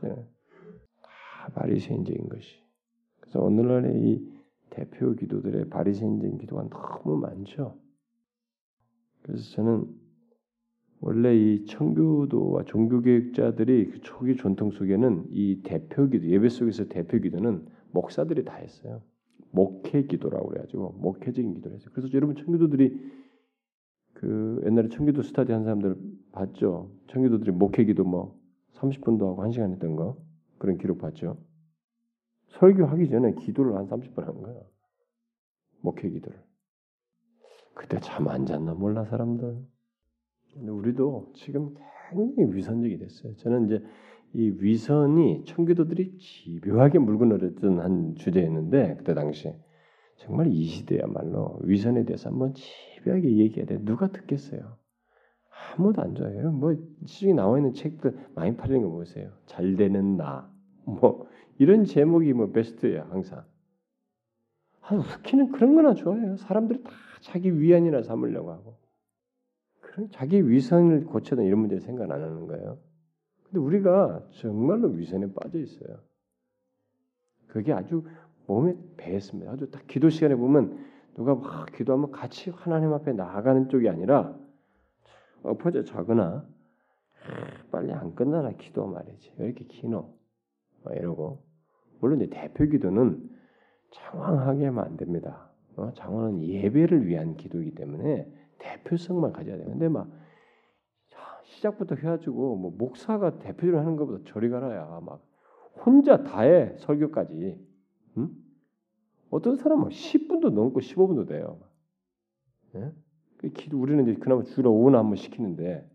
바리새인적인 것이. 그래서 오늘날의 이 대표 기도들의 바리새인적인 기도가 너무 많죠. 그래서 저는 원래 이 청교도와 종교개혁자들이 그 초기 전통 속에는 이 대표 기도 예배 속에서 대표 기도는 목사들이 다 했어요. 목회 기도라고 그래가지고 목회적인 기도를 했어요. 그래서 여러분 청교도들이 그 옛날에 청기도 스타디 한 사람들 봤죠. 청기도들이 목회 기도 뭐 30분도 하고 1시간 했던 거 그런 기록 봤죠. 설교하기 전에 기도를 한 30분 한 거야. 목회 기도를. 그때 잠 안 잤나 몰라 사람들. 근데 우리도 지금 굉장히 위선적이 됐어요. 저는 이제 이 위선이 청교도들이 집요하게 물고 늘었던 한 주제였는데 그때 당시 정말 이 시대야말로 위선에 대해서 한번 집요하게 얘기해야 돼. 누가 듣겠어요? 아무도 안 좋아해요. 뭐 시중에 나와 있는 책들 많이 팔리는 거 보세요. 잘 되는 나, 뭐 이런 제목이 뭐 베스트예요 항상. 아, 웃기는 그런 거나 좋아해요. 사람들이 다 자기 위안이나 삼으려고 하고. 그런 자기 위선을 고쳐는 이런 문제 생각 안 하는 거예요. 근데 우리가 정말로 위선에 빠져 있어요. 그게 아주 몸에 배했습니다. 아주 딱 기도 시간에 보면 누가 막 기도하면 같이 하나님 앞에 나아가는 쪽이 아니라 엎어져 자거나 빨리 안 끝나라 기도 말이지. 왜 이렇게 기노? 이러고 물론 이제 대표 기도는 장황하게 하면 안 됩니다. 어? 장황은 예배를 위한 기도이기 때문에 대표성만 가져야 되는데 막 시작부터 해가지고 뭐 목사가 대표를 하는 것보다 저리 가라야 막 혼자 다해 설교까지 응? 어떤 사람은 10분도 넘고 15분도 돼요. 예? 그 우리는 이제 그나마 주로 5분 한번 시키는데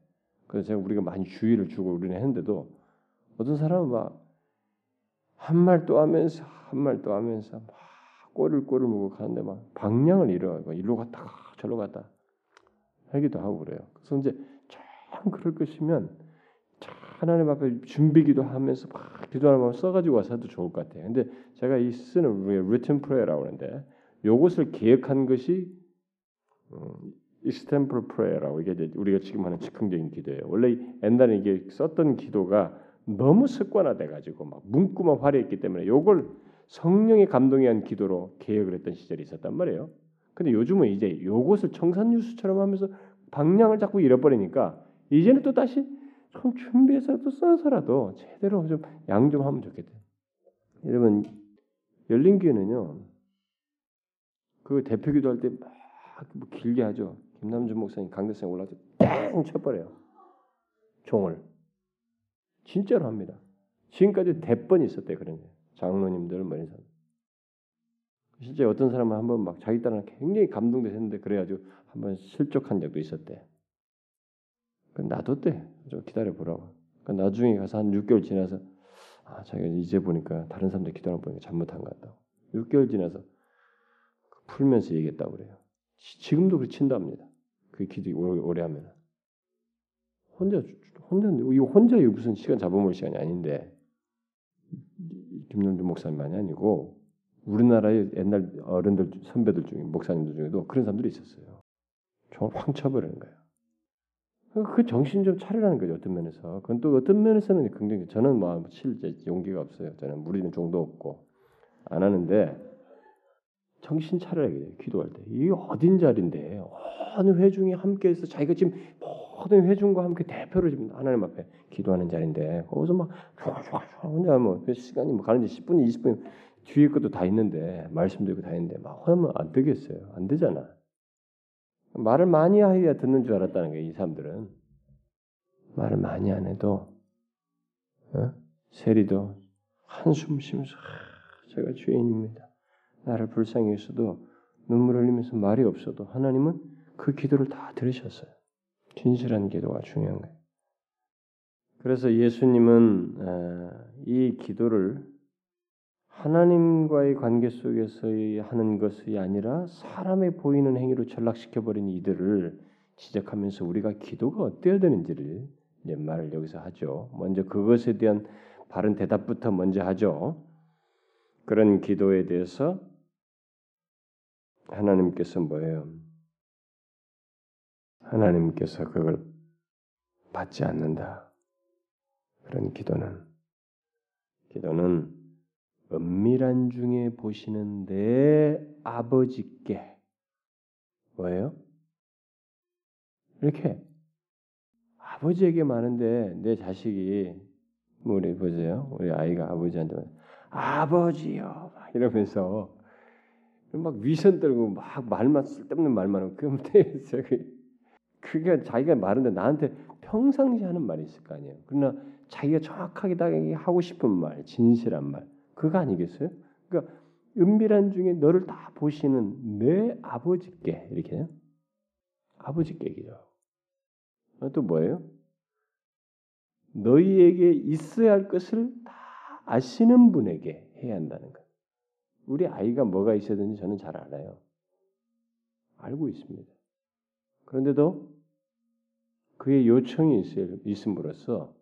그래서 제가 우리가 많이 주의를 주고 우리는 했는데도 어떤 사람은 막 한 말 또 하면서 한 말 또 하면서 막 꼬리를 꼬리를 물고 가는데 막 방향을 잃어가고 일로 갔다 저로 갔다 하기도 하고 그래요. 그래서 이제 참 그럴 것이면 하나님 앞에 준비기도 하면서 막 기도하면 써가지고 와서도 좋을 것 같아요. 근데 제가 이 쓰는 written prayer라고 하는데 이것을 기획한 것이 음, extemporal prayer라고 이게 우리가 지금 하는 즉흥적인 기도예요. 원래 옛날에 이게 썼던 기도가 너무 습관화돼 가지고 막 문구만 화려했기 때문에 이걸 성령의 감동에 의한 기도로 개혁을 했던 시절이 있었단 말이에요. 근데 요즘은 이제 이것을 청산유수처럼 하면서 방향을 자꾸 잃어버리니까 이제는 또 다시 좀 준비해서 또 써서라도 제대로 좀 양 좀 하면 좋겠다. 여러분 열린 교회는요. 그 대표 기도 할 때막 뭐 길게 하죠. 김남준 목사님 강대상에 올라서 땡 쳐버려요. 종을 진짜로 합니다. 지금까지 대번 있었대 그런 장로님들 뭐 이런 사람. 실제 어떤 사람은 한번 막 자기 딸은 굉장히 감동돼서 했는데 그래가지고 한번 실족한 적도 있었대. 놔뒀대. 좀 기다려 보라고. 그러니까 나중에 가서 한 6개월 지나서 아 자기가 이제 보니까 다른 사람들 기도하는 보니까 잘못한 것 같다고. 6개월 지나서 풀면서 얘기했다고 그래요. 지금도 그렇친답니다. 그 기도 오래, 오래 하면 혼자 혼자 이거 혼자 무슨 시간 잡아먹을 시간이 아닌데 김남준 목사님만이 아니고 우리나라의 옛날 어른들 선배들 중에 목사님들 중에도 그런 사람들이 있었어요. 정말 황 쳐버리는 거예요. 그 정신 좀 차리라는 거죠 어떤 면에서. 그건 또 어떤 면에서는 굉장히 저는 뭐 실제 용기가 없어요. 저는 무리는 정도 없고 안 하는데 정신 차려야 돼요. 기도할 때. 이게 어딘 자리인데 어느 회중이 함께해서 자기가 지금 모든 회중과 함께 대표로 지금 하나님 앞에 기도하는 자리인데 거기서 막 혼자 뭐그 시간이 뭐 가는지 10분, 20분 뒤에 것도 다 있는데 말씀도 있고 다 있는데 막 하면 안 되겠어요. 안 되잖아. 말을 많이 해야 듣는 줄 알았다는 거예요. 이 사람들은 말을 많이 안 해도 어? 세리도 한숨 쉬면서 제가 죄인입니다. 나를 불쌍히 했어도 눈물 흘리면서 말이 없어도 하나님은 그 기도를 다 들으셨어요. 진실한 기도가 중요한 거예요. 그래서 예수님은 이 기도를 하나님과의 관계 속에서 하는 것이 아니라 사람의 보이는 행위로 전락시켜 버린 이들을 지적하면서 우리가 기도가 어때야 되는지를 이제 말을 여기서 하죠. 먼저 그것에 대한 바른 대답부터 먼저 하죠. 그런 기도에 대해서 하나님께서 뭐예요? 하나님께서 그걸 받지 않는다. 그런 기도는 기도는 은밀한 중에 보시는 내 아버지께 뭐예요? 이렇게 아버지에게 많은데 내 자식이 뭐 우리 보세요. 우리 아이가 아버지한테 아버지요 이러면서 막 위선 떨고 막 말만 쓸데없는 말만 하고 그럼 저기 *laughs* 그게 자기가 말하는데 나한테 평상시 하는 말이 있을 거 아니에요. 그러나 자기가 정확하게 다 하고 싶은 말, 진실한 말, 그거 아니겠어요? 그러니까 은밀한 중에 너를 다 보시는 내 아버지께 이렇게 아버지께 얘기죠. 또 뭐예요? 너희에게 있어야 할 것을 다 아시는 분에게 해야 한다는 것. 우리 아이가 뭐가 있어야 되는지 저는 잘 알아요. 알고 있습니다. 그런데도 그의 요청이 있음으로써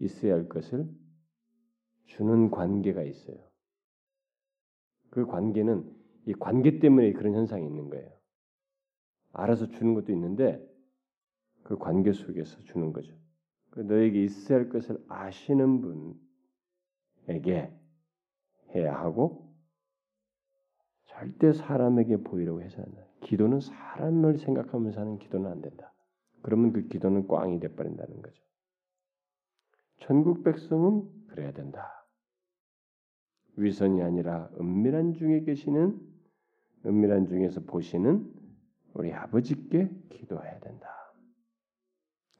있어야 할 것을 주는 관계가 있어요. 그 관계는 이 관계 때문에 그런 현상이 있는 거예요. 알아서 주는 것도 있는데 그 관계 속에서 주는 거죠. 그 너에게 있어야 할 것을 아시는 분에게 해야 하고 절대 사람에게 보이려고 해서 안 돼. 기도는 사람을 생각하면서 하는 기도는 안 된다. 그러면 그 기도는 꽝이 돼버린다는 거죠. 천국 백성은 그래야 된다. 위선이 아니라 은밀한 중에 계시는 은밀한 중에서 보시는 우리 아버지께 기도해야 된다.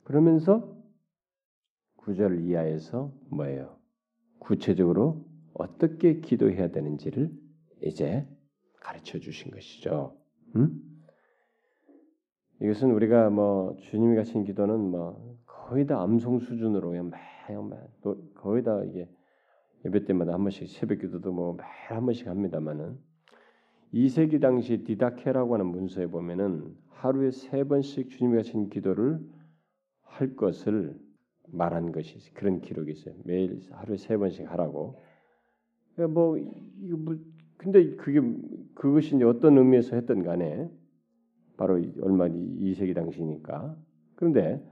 그러면서 구절 이하에서 뭐예요? 구체적으로 어떻게 기도해야 되는지를 이제 가르쳐 주신 것이죠. 음? 이것은 우리가 뭐 주님이 가신 기도는 뭐 거의 다 암송 수준으로 그냥 매일 거의 다 이게 예배 때마다 한 번씩 새벽 기도도 뭐 매일 한 번씩 합니다만은 2세기 당시 디다케라고 하는 문서에 보면은 하루에 세 번씩 주님이 가신 기도를 할 것을 말한 것이 그런 기록이 있어요. 매일 하루에 세 번씩 하라고. 그러니까 뭐 이거 뭐 근데 그게 그것이 이제 어떤 의미에서 했던 간에 바로 얼마 2세기 당시니까. 그런데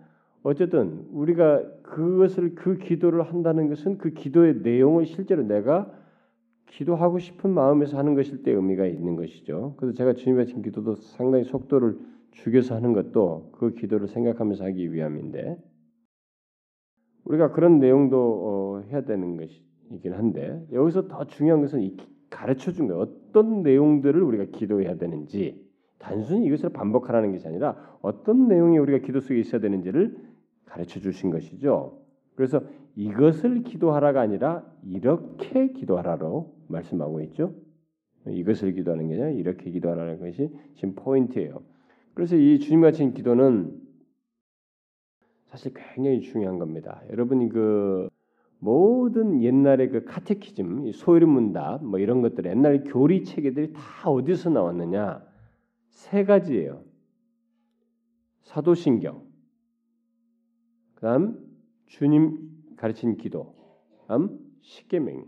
어쨌든 우리가 그것을 그 기도를 한다는 것은 그 기도의 내용을 실제로 내가 기도하고 싶은 마음에서 하는 것일 때 의미가 있는 것이죠. 그래서 제가 주님 같은 기도도 상당히 속도를 죽여서 하는 것도 그 기도를 생각하면서 하기 위함인데 우리가 그런 내용도 어, 해야 되는 것이긴 한데 여기서 더 중요한 것은 가르쳐 준 거예요. 어떤 내용들을 우리가 기도해야 되는지 단순히 이것을 반복하라는 것이 아니라 어떤 내용이 우리가 기도 속에 있어야 되는지를 가르쳐 주신 것이죠. 그래서 이것을 기도하라가 아니라 이렇게 기도하라로 말씀하고 있죠. 이것을 기도하는 게 아니라 이렇게 기도하라는 것이 지금 포인트예요. 그래서 이 주님 같은 기도는 사실 굉장히 중요한 겁니다. 여러분이 그 모든 옛날의 그 카테키즘, 소유리 문답 뭐 이런 것들 옛날 교리 체계들이 다 어디서 나왔느냐? 세 가지예요. 사도신경, 그다음 주님 가르친 기도, 다음 십계명.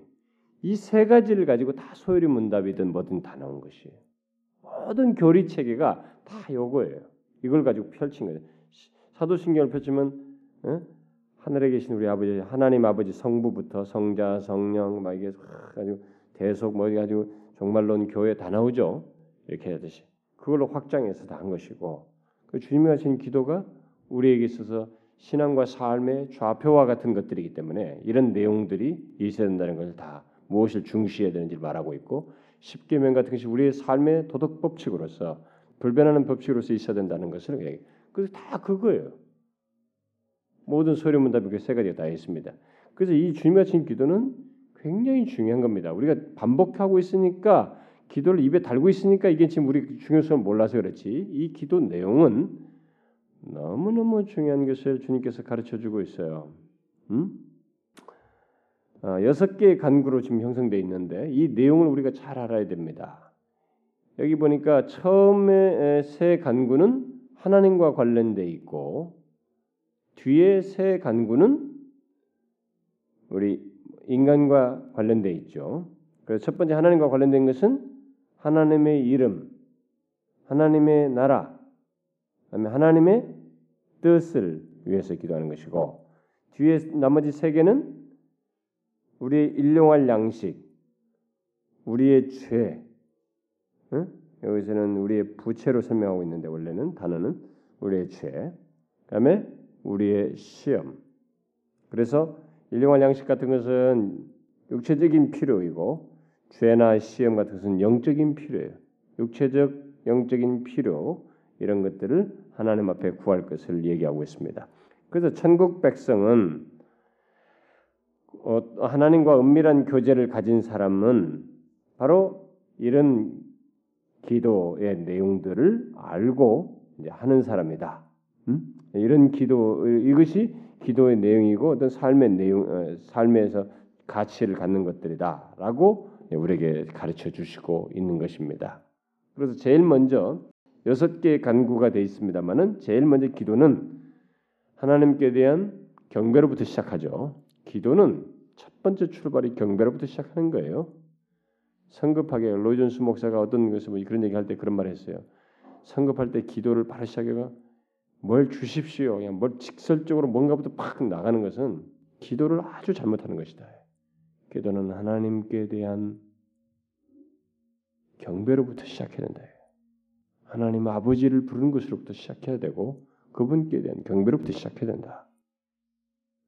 이 세 가지를 가지고 다 소요리 문답이든 뭐든 다 나온 것이에요. 모든 교리 체계가 다 요거예요. 이걸 가지고 펼친 거예요. 사도신경을 펼치면 어? 하늘에 계신 우리 아버지 하나님 아버지 성부부터 성자 성령 막 이게 가지고 대속 뭐 가지고 종말론 교회 다 나오죠. 이렇게 하듯이 그걸로 확장해서 다 한 것이고 그 주님이 하신 기도가 우리에게 있어서 신앙과 삶의 좌표와 같은 것들이기 때문에 이런 내용들이 있어야 된다는 것을 다 무엇을 중시해야 되는지 말하고 있고 십계명 같은 것이 우리의 삶의 도덕 법칙으로서 불변하는 법칙으로서 있어야 된다는 것을. 그래서 다 그거예요. 모든 소리문답이 그세 가지가 다 있습니다. 그래서 이 주님 같은 기도는 굉장히 중요한 겁니다. 우리가 반복하고 있으니까 기도를 입에 달고 있으니까 이게 지금 우리 중요성을 몰라서 그렇지. 이 기도 내용은 너무너무 중요한 것을 주님께서 가르쳐 주고 있어요. 음? 어, 여섯 개의 간구로 지금 형성되어 있는데 이 내용을 우리가 잘 알아야 됩니다. 여기 보니까 처음에 세 간구는 하나님과 관련돼 있고 뒤에 세 간구는 우리 인간과 관련돼 있죠. 그래서 첫 번째 하나님과 관련된 것은 하나님의 이름, 하나님의 나라, 그다음에 하나님의 뜻을 위해서 기도하는 것이고 뒤에 나머지 세 개는 우리의 일용할 양식, 우리의 죄, 응? 여기서는 우리의 부채로 설명하고 있는데 원래는 단어는 우리의 죄, 그다음에 우리의 시험. 그래서 일용할 양식 같은 것은 육체적인 필요이고 죄나 시험 같은 것은 영적인 필요예요. 육체적, 영적인 필요 이런 것들을 하나님 앞에 구할 것을 얘기하고 있습니다. 그래서 천국 백성은 어, 하나님과 은밀한 교제를 가진 사람은 바로 이런 기도의 내용들을 알고 하는 사람이다. 음? 이런 기도 이것이 기도의 내용이고 어떤 삶의 내용 어, 삶에서 가치를 갖는 것들이다라고 우리에게 가르쳐 주시고 있는 것입니다. 그래서 제일 먼저 여섯 개의 간구가 되어 있습니다만은 제일 먼저 기도는 하나님께 대한 경배로부터 시작하죠. 기도는 첫 번째 출발이 경배로부터 시작하는 거예요. 성급하게 로이존스 목사가 어떤 것을 뭐 그런 얘기할 때 그런 말 했어요. 성급할 때 기도를 바로 시작해가 뭘 주십시오. 그냥 뭘 직설적으로 뭔가부터 팍 나가는 것은 기도를 아주 잘못하는 것이다. 기도는 하나님께 대한 경배로부터 시작해야 된다. 하나님 아버지를 부르는 것으로부터 시작해야 되고 그분께 대한 경배로부터 시작해야 된다.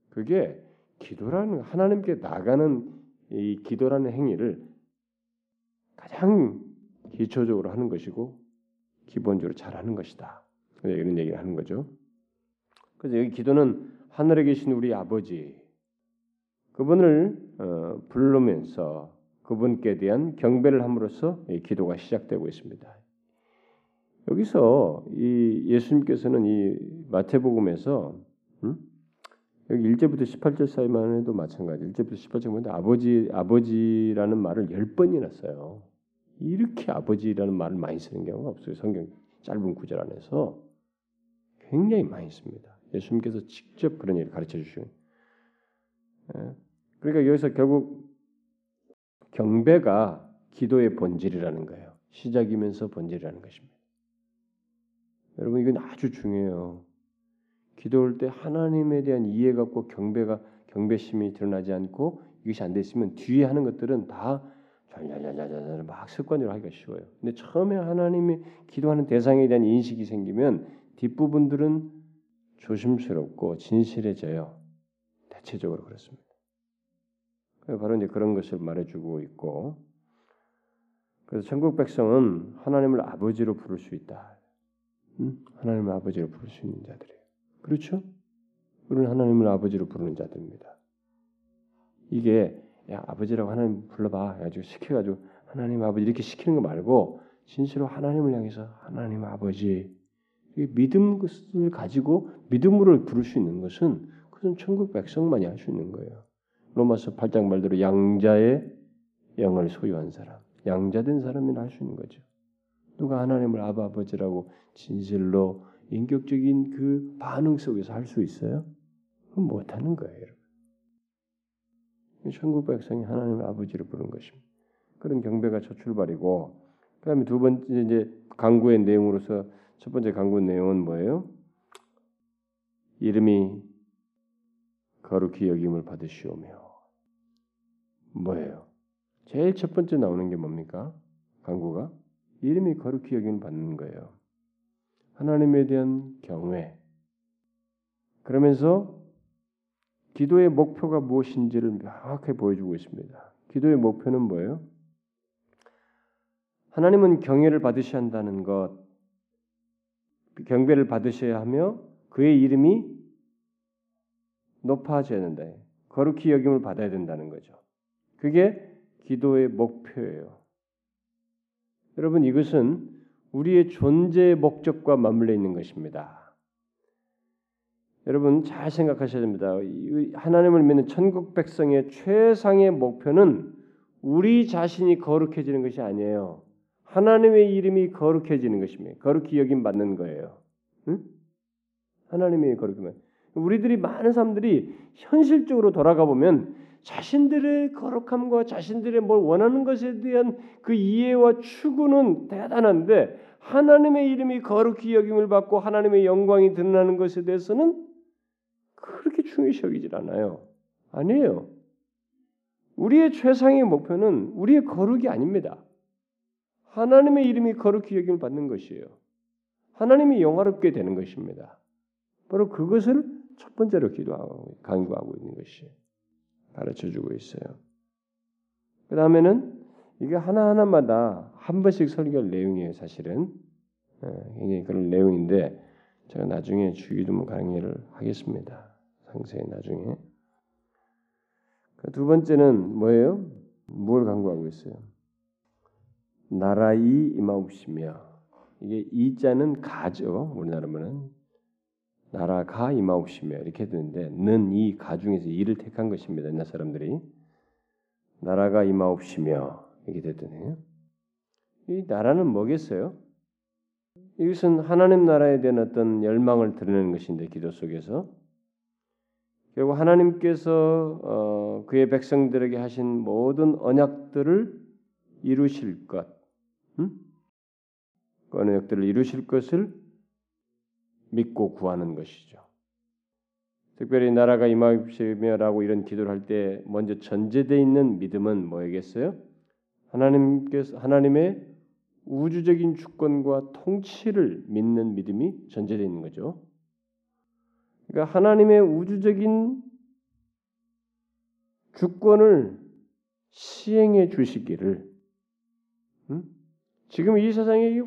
그게 기도라는 하나님께 나가는 이 기도라는 행위를 가장 기초적으로 하는 것이고 기본적으로 잘하는 것이다. 이런 얘기를 하는 거죠. 그래서 여기 기도는 하늘에 계신 우리 아버지 그분을 어, 부르면서 그분께 대한 경배를 함으로써 기도가 시작되고 있습니다. 여기서 이 예수님께서는 이 마태복음에서 음? 여기 1절부터 18절 사이만 해도 마찬가지. 1절부터 18절 보면 아버지 아버지라는 말을 10번이나 써요. 이렇게 아버지라는 말을 많이 쓰는 경우가 없어요. 성경 짧은 구절 안에서 굉장히 많이 씁니다. 예수님께서 직접 그런 일을 가르쳐 주시는. 예. 그러니까 여기서 결국 경배가 기도의 본질이라는 거예요. 시작이면서 본질이라는 것입니다. 여러분 이건 아주 중요해요. 기도할 때 하나님에 대한 이해가 없고 경배가 경배심이 드러나지 않고 이것이 안 됐으면 뒤에 하는 것들은 다 잘잘잘잘잘 막 습관적으로 하기가 쉬워요. 근데 처음에 하나님이 기도하는 대상에 대한 인식이 생기면 뒷부분들은 조심스럽고 진실해져요. 대체적으로 그렇습니다. 바로 이제 그런 것을 말해주고 있고 그래서 천국 백성은 하나님을 아버지로 부를 수 있다. 응? 하나님을 아버지로 부를 수 있는 자들이에요. 그렇죠? 우리는 하나님을 아버지로 부르는 자들입니다. 이게 야 아버지라고 하나님 불러봐 해가지고 시켜가지고 하나님 아버지 이렇게 시키는 거 말고 진실로 하나님을 향해서 하나님 아버지 믿음을 가지고 믿음으로 부를 수 있는 것은 그것은 천국 백성만이 할 수 있는 거예요. 로마서 8장 말대로 양자의 영을 소유한 사람, 양자된 사람이 할수 있는 거죠. 누가 하나님을 아바 아버지라고 진실로 인격적인 그 반응 속에서 할 수 있어요? 그건 못하는 거예요, 여러분. 천국 백성이 하나님을 아버지로 부르는 것입니다. 그런 경배가 첫 출발이고, 그 다음에 두 번째 이제 강구의 내용으로서 첫 번째 강구 내용은 뭐예요? 이름이 거룩히 여김을 받으시오며 뭐예요? 제일 첫 번째 나오는 게 뭡니까? 강구가 이름이 거룩히 여김을 받는 거예요. 하나님에 대한 경외. 그러면서 기도의 목표가 무엇인지를 명확하게 보여주고 있습니다. 기도의 목표는 뭐예요? 하나님은 경외를 받으셔야 한다는 것, 경배를 받으셔야 하며 그의 이름이 높아져야 된다. 거룩히 여김을 받아야 된다는 거죠. 그게 기도의 목표예요. 여러분 이것은 우리의 존재의 목적과 맞물려 있는 것입니다. 여러분 잘 생각하셔야 됩니다. 하나님을 믿는 천국 백성의 최상의 목표는 우리 자신이 거룩해지는 것이 아니에요. 하나님의 이름이 거룩해지는 것입니다. 거룩히 여김 받는 거예요. 응? 하나님의 거룩함. 우리들이 많은 사람들이 현실적으로 돌아가 보면 자신들의 거룩함과 자신들의 뭘 원하는 것에 대한 그 이해와 추구는 대단한데 하나님의 이름이 거룩히 여김을 받고 하나님의 영광이 드러나는 것에 대해서는 그렇게 중요시 여기질 않아요. 아니에요. 우리의 최상의 목표는 우리의 거룩이 아닙니다. 하나님의 이름이 거룩히 여김을 받는 것이에요. 하나님이 영화롭게 되는 것입니다. 바로 그것을 첫 번째로 기도하고 강구하고 있는 것이 가르쳐 주고 있어요. 그 다음에는 이게 하나하나마다 한 번씩 설교할 내용이에요, 사실은. 예, 굉장히 그런 내용인데 제가 나중에 주기도문 강의를 하겠습니다. 상세히 나중에. 그 두 번째는 뭐예요? 뭘 강구하고 있어요? 나라이 임하옵시며 이게 이자는 가죠. 우리나라 말은 나라가 임하옵시며 이렇게 되는데 는 이 가중에서 이를 택한 것입니다. 옛날 사람들이 나라가 임하옵시며 이렇게 됐더니 이 나라는 뭐겠어요? 이것은 하나님 나라에 대한 어떤 열망을 드러내는 것인데 기도 속에서 결국 하나님께서 어, 그의 백성들에게 하신 모든 언약들을 이루실 것, 음? 그 언약들을 이루실 것을 믿고 구하는 것이죠. 특별히 나라가 임하시며라고 이런 기도를 할 때 먼저 전제되어 있는 믿음은 뭐겠어요? 하나님께서 하나님의 우주적인 주권과 통치를 믿는 믿음이 전제되어 있는 거죠. 그러니까 하나님의 우주적인 주권을 시행해 주시기를 음? 지금 이 세상에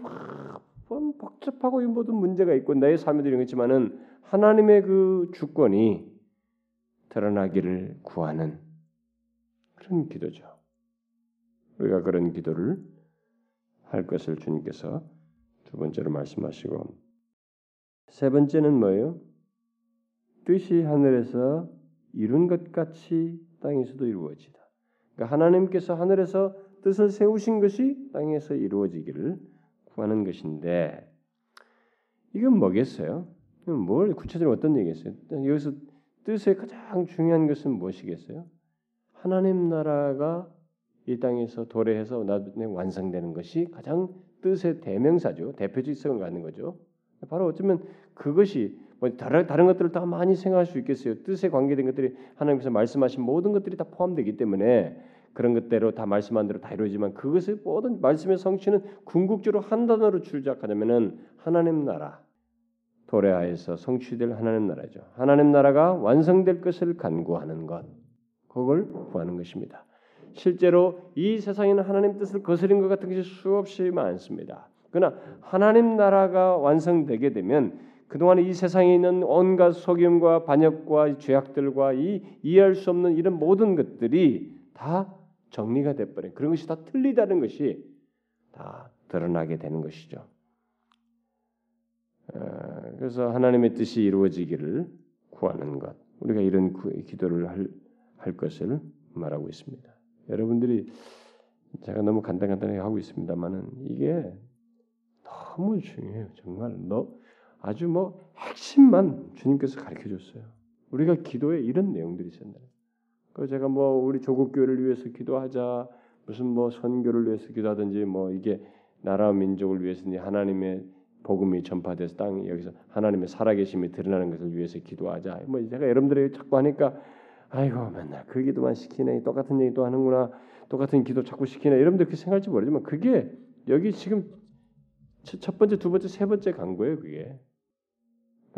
복잡하고 모든 문제가 있고 나의 삶에도 이런 있지만은 하나님의 그 주권이 드러나기를 구하는 그런 기도죠. 우리가 그런 기도를 할 것을 주님께서 두 번째로 말씀하시고 세 번째는 뭐예요? 뜻이 하늘에서 이룬 것 같이 땅에서도 이루어지다. 그러니까 하나님께서 하늘에서 뜻을 세우신 것이 땅에서 이루어지기를 구하는 것인데 이건 뭐겠어요? 뭘 구체적으로 어떤 얘기겠어요? 여기서 뜻의 가장 중요한 것은 무엇이겠어요? 하나님 나라가 이 땅에서 도래해서 나중에 완성되는 것이 가장 뜻의 대명사죠. 대표적성을 갖는 거죠. 바로 어쩌면 그것이 뭐 다른 다른 것들을 다 많이 생각할 수 있겠어요. 뜻에 관계된 것들이 하나님께서 말씀하신 모든 것들이 다 포함되기 때문에 그런 것대로 다 말씀한 대로 다 이루어지만 그것의 모든 말씀의 성취는 궁극적으로 한 단어로 출작하자면은 하나님 나라 도래하에서 성취될 하나님 나라죠. 하나님 나라가 완성될 것을 간구하는 것, 그걸 구하는 것입니다. 실제로 이 세상에는 하나님 뜻을 거스린 것 같은 것이 수없이 많습니다. 그러나 하나님 나라가 완성되게 되면 그동안 이 세상에 있는 온갖 속임과 반역과 죄악들과 이 이해할 수 없는 이런 모든 것들이 다 정리가 돼버린 그런 것이 다 틀리다는 것이 다 드러나게 되는 것이죠. 어, 그래서 하나님의 뜻이 이루어지기를 구하는 것, 우리가 이런 기도를 할, 할 것을 말하고 있습니다. 여러분들이 제가 너무 간단간단하게 하고 있습니다만은 이게 너무 중요해요. 정말 너 아주 뭐 핵심만 주님께서 가르쳐 줬어요. 우리가 기도에 이런 내용들이 있었나요? 그 제가 뭐 우리 조국 교회를 위해서 기도하자 무슨 뭐 선교를 위해서 기도하든지 뭐 이게 나라 민족을 위해서 하나님의 복음이 전파돼서 땅 여기서 하나님의 살아계심이 드러나는 것을 위해서 기도하자. 뭐 제가 여러분들에게 자꾸 하니까 아이고 맨날 그 기도만 시키네 똑같은 얘기 또 하는구나 똑같은 기도 자꾸 시키네 여러분들 그렇게 생각할지 모르지만 그게 여기 지금 첫 번째 두 번째 세 번째 간 거예요 그게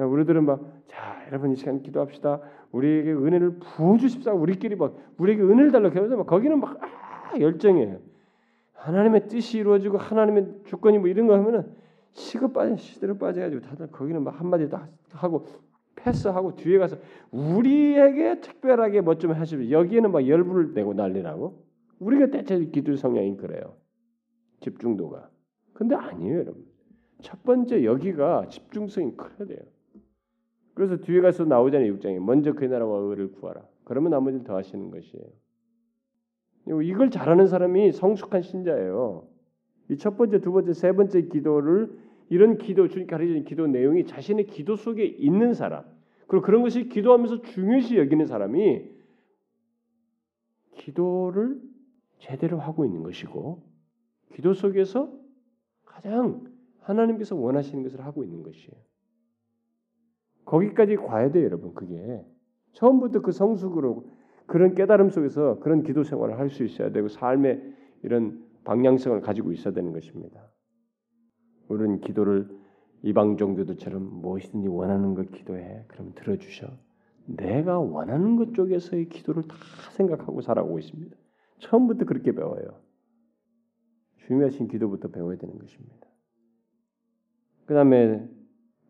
우리들은 막 자 여러분 이 시간 기도합시다 우리에게 은혜를 부어 주십사 우리끼리 막 우리에게 은혜를 달라고 해서 막 거기는 막 아, 열정이에요 하나님의 뜻이 이루어지고 하나님의 주권이 뭐 이런 거 하면은 시급 빠진 시대로 빠져가지고 다들 거기는 막 한마디 딱 하고 패스하고 뒤에 가서 우리에게 특별하게 뭐 좀 하시면 여기에는 막 열불을 내고 난리나고 우리가 대체 기도 성향이 그래요. 집중도가. 근데 아니에요, 여러분. 첫 번째 여기가 집중성이 커야 돼요. 그래서 뒤에 가서 나오잖아요, 6장에. 먼저 그 나라와 의를 구하라. 그러면 나머지는 더 하시는 것이에요. 이걸 잘하는 사람이 성숙한 신자예요. 이 첫 번째, 두 번째, 세 번째 기도를 이런 기도 주님 가르치는 기도 내용이 자신의 기도 속에 있는 사람 그리고 그런 것이 기도하면서 중요시 여기는 사람이 기도를 제대로 하고 있는 것이고 기도 속에서 가장 하나님께서 원하시는 것을 하고 있는 것이에요. 거기까지 가야 돼요, 여러분. 그게 처음부터 그 성숙으로 그런 깨달음 속에서 그런 기도 생활을 할 수 있어야 되고 삶의 이런 방향성을 가지고 있어야 되는 것입니다. 우리는 기도를 이방 종교들처럼 무엇이든지 원하는 것 기도해. 그럼 들어주셔. 내가 원하는 것 쪽에서의 기도를 다 생각하고 살아오고 있습니다. 처음부터 그렇게 배워요. 주님이 하신 기도부터 배워야 되는 것입니다. 그 다음에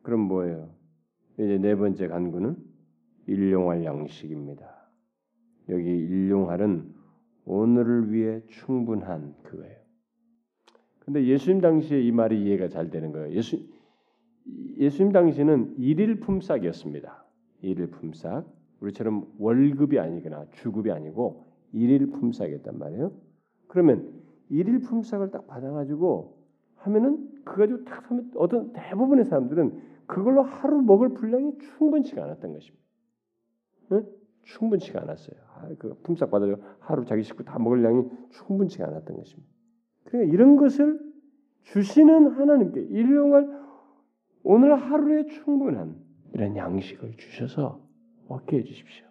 그럼 뭐예요? 이제 네 번째 간구는 일용할 양식입니다. 여기 일용할은 오늘을 위해 충분한 그거예요. 근데 예수님 당시에 이 말이 이해가 잘 되는 거예요. 예수 예수님 당시는 일일 품삯이었습니다. 일일 품삯. 우리처럼 월급이 아니거나 주급이 아니고 일일 품삯이었단 말이에요. 그러면 일일 품삯을 딱 받아가지고 하면은 그 가지고 딱 하면 어떤 대부분의 사람들은 그걸로 하루 먹을 분량이 충분치가 않았던 것입니다. 응? 충분치가 않았어요. 아, 그 품삯 받아요. 하루 자기 식구 다 먹을 양이 충분치가 않았던 것입니다. 그러니까 이런 것을 주시는 하나님께 일용할 오늘 하루에 충분한 이런 양식을 주셔서 먹게 해주십시오.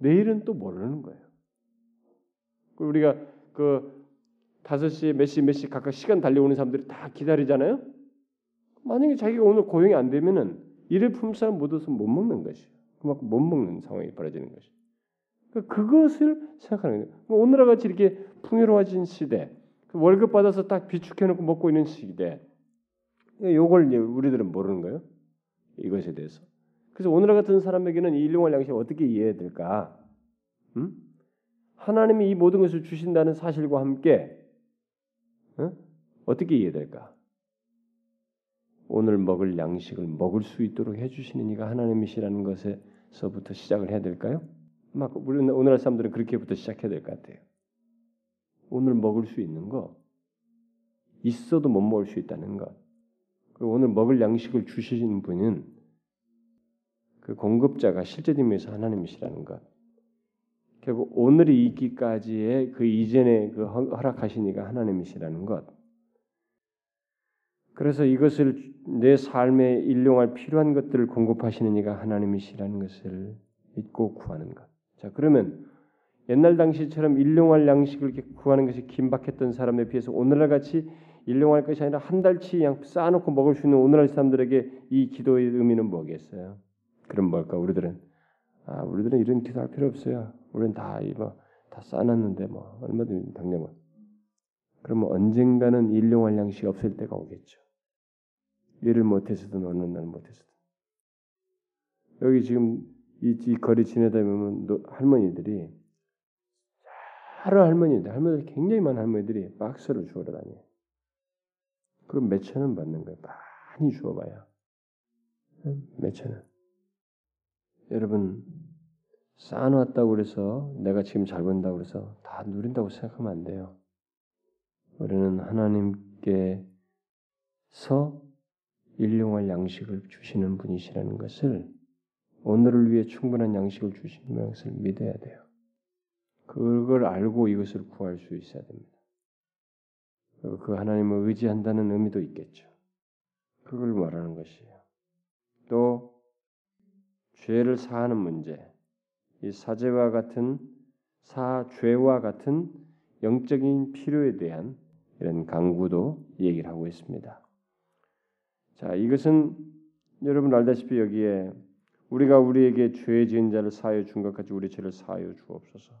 내일은 또 모르는 거예요. 우리가 그 다섯 시, 몇 시, 몇 시 각각 시간 달려오는 사람들이 다 기다리잖아요. 만약에 자기가 오늘 고용이 안 되면은 일일 품삯 못 얻어서 못 먹는 것이에요. 그만큼 못 먹는 상황이 벌어지는 것이. 그러니까 그것을 생각하는 거예요. 오늘과 같이 이렇게 풍요로워진 시대, 그 월급 받아서 딱 비축해놓고 먹고 있는 시대, 요걸 우리들은 모르는 거예요. 이것에 대해서. 그래서 오늘과 같은 사람에게는 이 일용할 양식을 어떻게 이해해야 될까? 음? 하나님이 이 모든 것을 주신다는 사실과 함께 어? 어떻게 이해될까? 오늘 먹을 양식을 먹을 수 있도록 해주시는 이가 하나님이시라는 것에서부터 시작을 해야 될까요? 막 우리는 오늘날 사람들은 그렇게부터 시작해야 될 것 같아요. 오늘 먹을 수 있는 거 있어도 못 먹을 수 있다는 것. 그리고 오늘 먹을 양식을 주시는 분은 그 공급자가 실제 의미에서 하나님이시라는 것. 결국 오늘이 있기까지의 그 이전에 그 허락하신 이가 하나님이시라는 것. 그래서 이것을 내 삶에 일용할 필요한 것들을 공급하시는 이가 하나님이시라는 것을 믿고 구하는 것. 자, 그러면 옛날 당시처럼 일용할 양식을 구하는 것이 긴박했던 사람에 비해서 오늘날 같이 일용할 것이 아니라 한 달치 그냥 쌓아놓고 먹을 수 있는 오늘날 사람들에게 이 기도의 의미는 뭐겠어요? 그럼 뭘까? 우리들은 아, 우리들은 이런 기도할 필요 없어요. 우리는 다 이거 다 쌓아놨는데 뭐 얼마든지 당장 뭐. 그러면 언젠가는 일용할 양식이 없을 때가 오겠죠. 일을 못해서든 어느 날 못해서든. 여기 지금 이, 이 거리 지내다 보면 할머니들이 여러 할머니들, 할머니들 굉장히 많은 할머니들이 박스를 주우러 다녀요. 그 몇천 원 받는 거예요. 많이 주어봐야 몇 천 원. 여러분 쌓아놨다고 그래서 내가 지금 잘 번다고 그래서 다 누린다고 생각하면 안 돼요. 우리는 하나님께서 일용할 양식을 주시는 분이시라는 것을 오늘을 위해 충분한 양식을 주시는 것을 믿어야 돼요. 그걸 알고 이것을 구할 수 있어야 됩니다. 그 하나님을 의지한다는 의미도 있겠죠. 그걸 말하는 것이에요. 또 죄를 사하는 문제, 이 사죄와 같은 사죄와 같은 영적인 필요에 대한 이런 강구도 얘기를 하고 있습니다. 자, 이것은 여러분 알다시피 여기에 우리가 우리에게 죄 지은 자를 사하여 준것 같이 우리 죄를 사하여 주옵소서.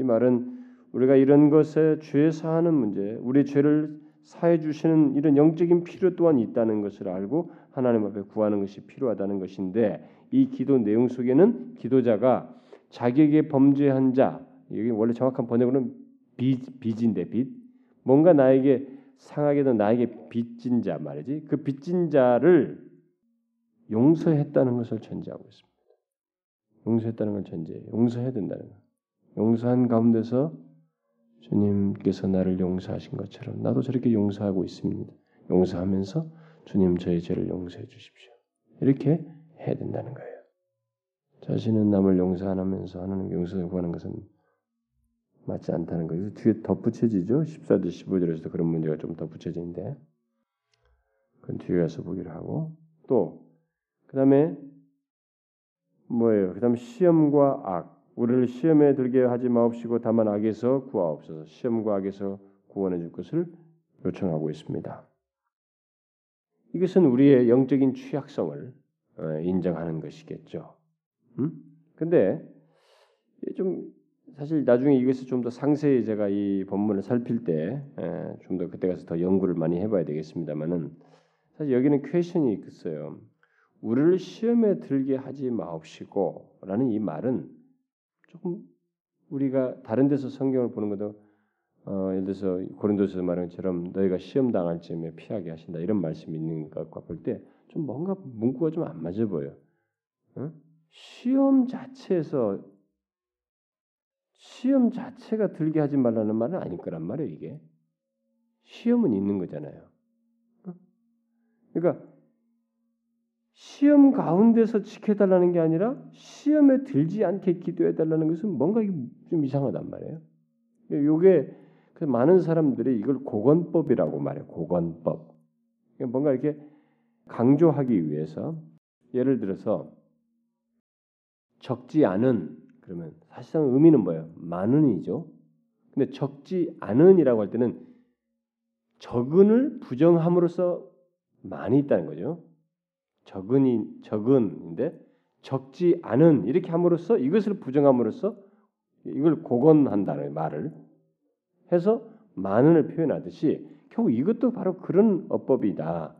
이 말은 우리가 이런 것에 죄 사하는 문제, 우리 죄를 사해 주시는 이런 영적인 필요 또한 있다는 것을 알고 하나님 앞에 구하는 것이 필요하다는 것인데 이 기도 내용 속에는 기도자가 자기에게 범죄한 자, 여기 원래 정확한 번역으로는 빚, 빚인데 빚, 뭔가 나에게 상하게도 나에게 빚진 자 말이지. 그 빚진 자를 용서했다는 것을 전제하고 있습니다. 용서했다는 걸 전제해요. 용서해야 된다는 거. 용서한 가운데서 주님께서 나를 용서하신 것처럼 나도 저렇게 용서하고 있습니다. 용서하면서 주님 저의 죄를 용서해 주십시오. 이렇게 해야 된다는 거예요. 자신은 남을 용서 안 하면서 하나님 용서를 구하는 것은 맞지 않다는 거예요. 뒤에 덧붙여지죠. 14절 15절에서도 그런 문제가 좀 덧붙여지는데 그건 뒤에 가서 보기로 하고 또 그 다음에 뭐예요? 그 다음 시험과 악 우리를 시험에 들게 하지 마옵시고 다만 악에서 구하옵소서. 시험과 악에서 구원해 줄 것을 요청하고 있습니다. 이것은 우리의 영적인 취약성을 어, 인정하는 것이겠죠. 음? 근데 좀 사실 나중에 이것을 좀 더 상세히 제가 이 본문을 살필 때 좀 더 그때 가서 더 연구를 많이 해봐야 되겠습니다만은 사실 여기는 퀘션이 있어요. 우리를 시험에 들게 하지 마옵시고라는 이 말은 조금 우리가 다른 데서 성경을 보는 것도 어, 예를 들어서 고린도서 말한 것처럼 너희가 시험 당할 즈음에 피하게 하신다 이런 말씀이 있는 것과 볼 때 좀 뭔가 문구가 좀 안 맞아 보여. 어? 시험 자체에서 시험 자체가 들게 하지 말라는 말은 아닐 거란 말이에요 이게. 시험은 있는 거잖아요. 어? 그러니까 시험 가운데서 지켜달라는 게 아니라 시험에 들지 않게 기도해달라는 것은 뭔가 좀 이상하단 말이에요. 그 많은 사람들이 이걸 고건법이라고 말해요. 고건법. 뭔가 이렇게 강조하기 위해서 예를 들어서 적지 않은 그러면 사실상 의미는 뭐예요? 많은이죠. 근데 적지 않은이라고 할 때는 적은을 부정함으로써 많이 있다는 거죠. 적은이 적은인데 적지 않은 이렇게 함으로써 이것을 부정함으로써 이걸 고건한다는 말을 해서 많은을 표현하듯이 결국 이것도 바로 그런 어법이다.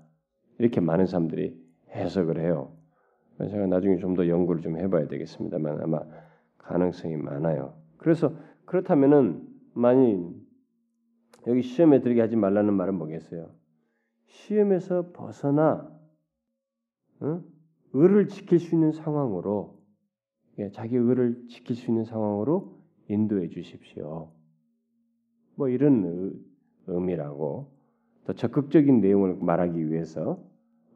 이렇게 많은 사람들이 해석을 해요. 제가 나중에 좀 더 연구를 좀 해봐야 되겠습니다만 아마 가능성이 많아요. 그래서 그렇다면은 많이 여기 시험에 들게 하지 말라는 말은 뭐겠어요? 시험에서 벗어나 응? 의를 지킬 수 있는 상황으로 예, 자기 의를 지킬 수 있는 상황으로 인도해 주십시오. 뭐 이런 의미라고 더 적극적인 내용을 말하기 위해서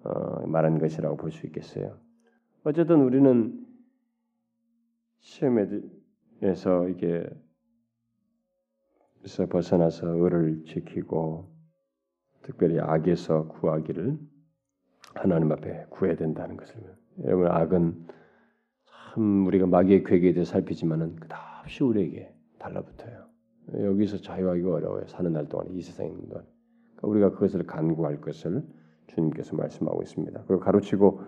어, 말한 것이라고 볼 수 있겠어요. 어쨌든 우리는 시험에서 이게 에서 벗어나서 의를 지키고 특별히 악에서 구하기를 하나님 앞에 구해야 된다는 것을 여러분 악은 참 우리가 마귀의 괴계에 대해 살피지만은 그다없이 우리에게 달라붙어요. 여기서 자유하기가 어려워요. 사는 날 동안 이 세상에 있는 동안 그러니까 우리가 그것을 간구할 것을 주님께서 말씀하고 있습니다. 그리고 가로치고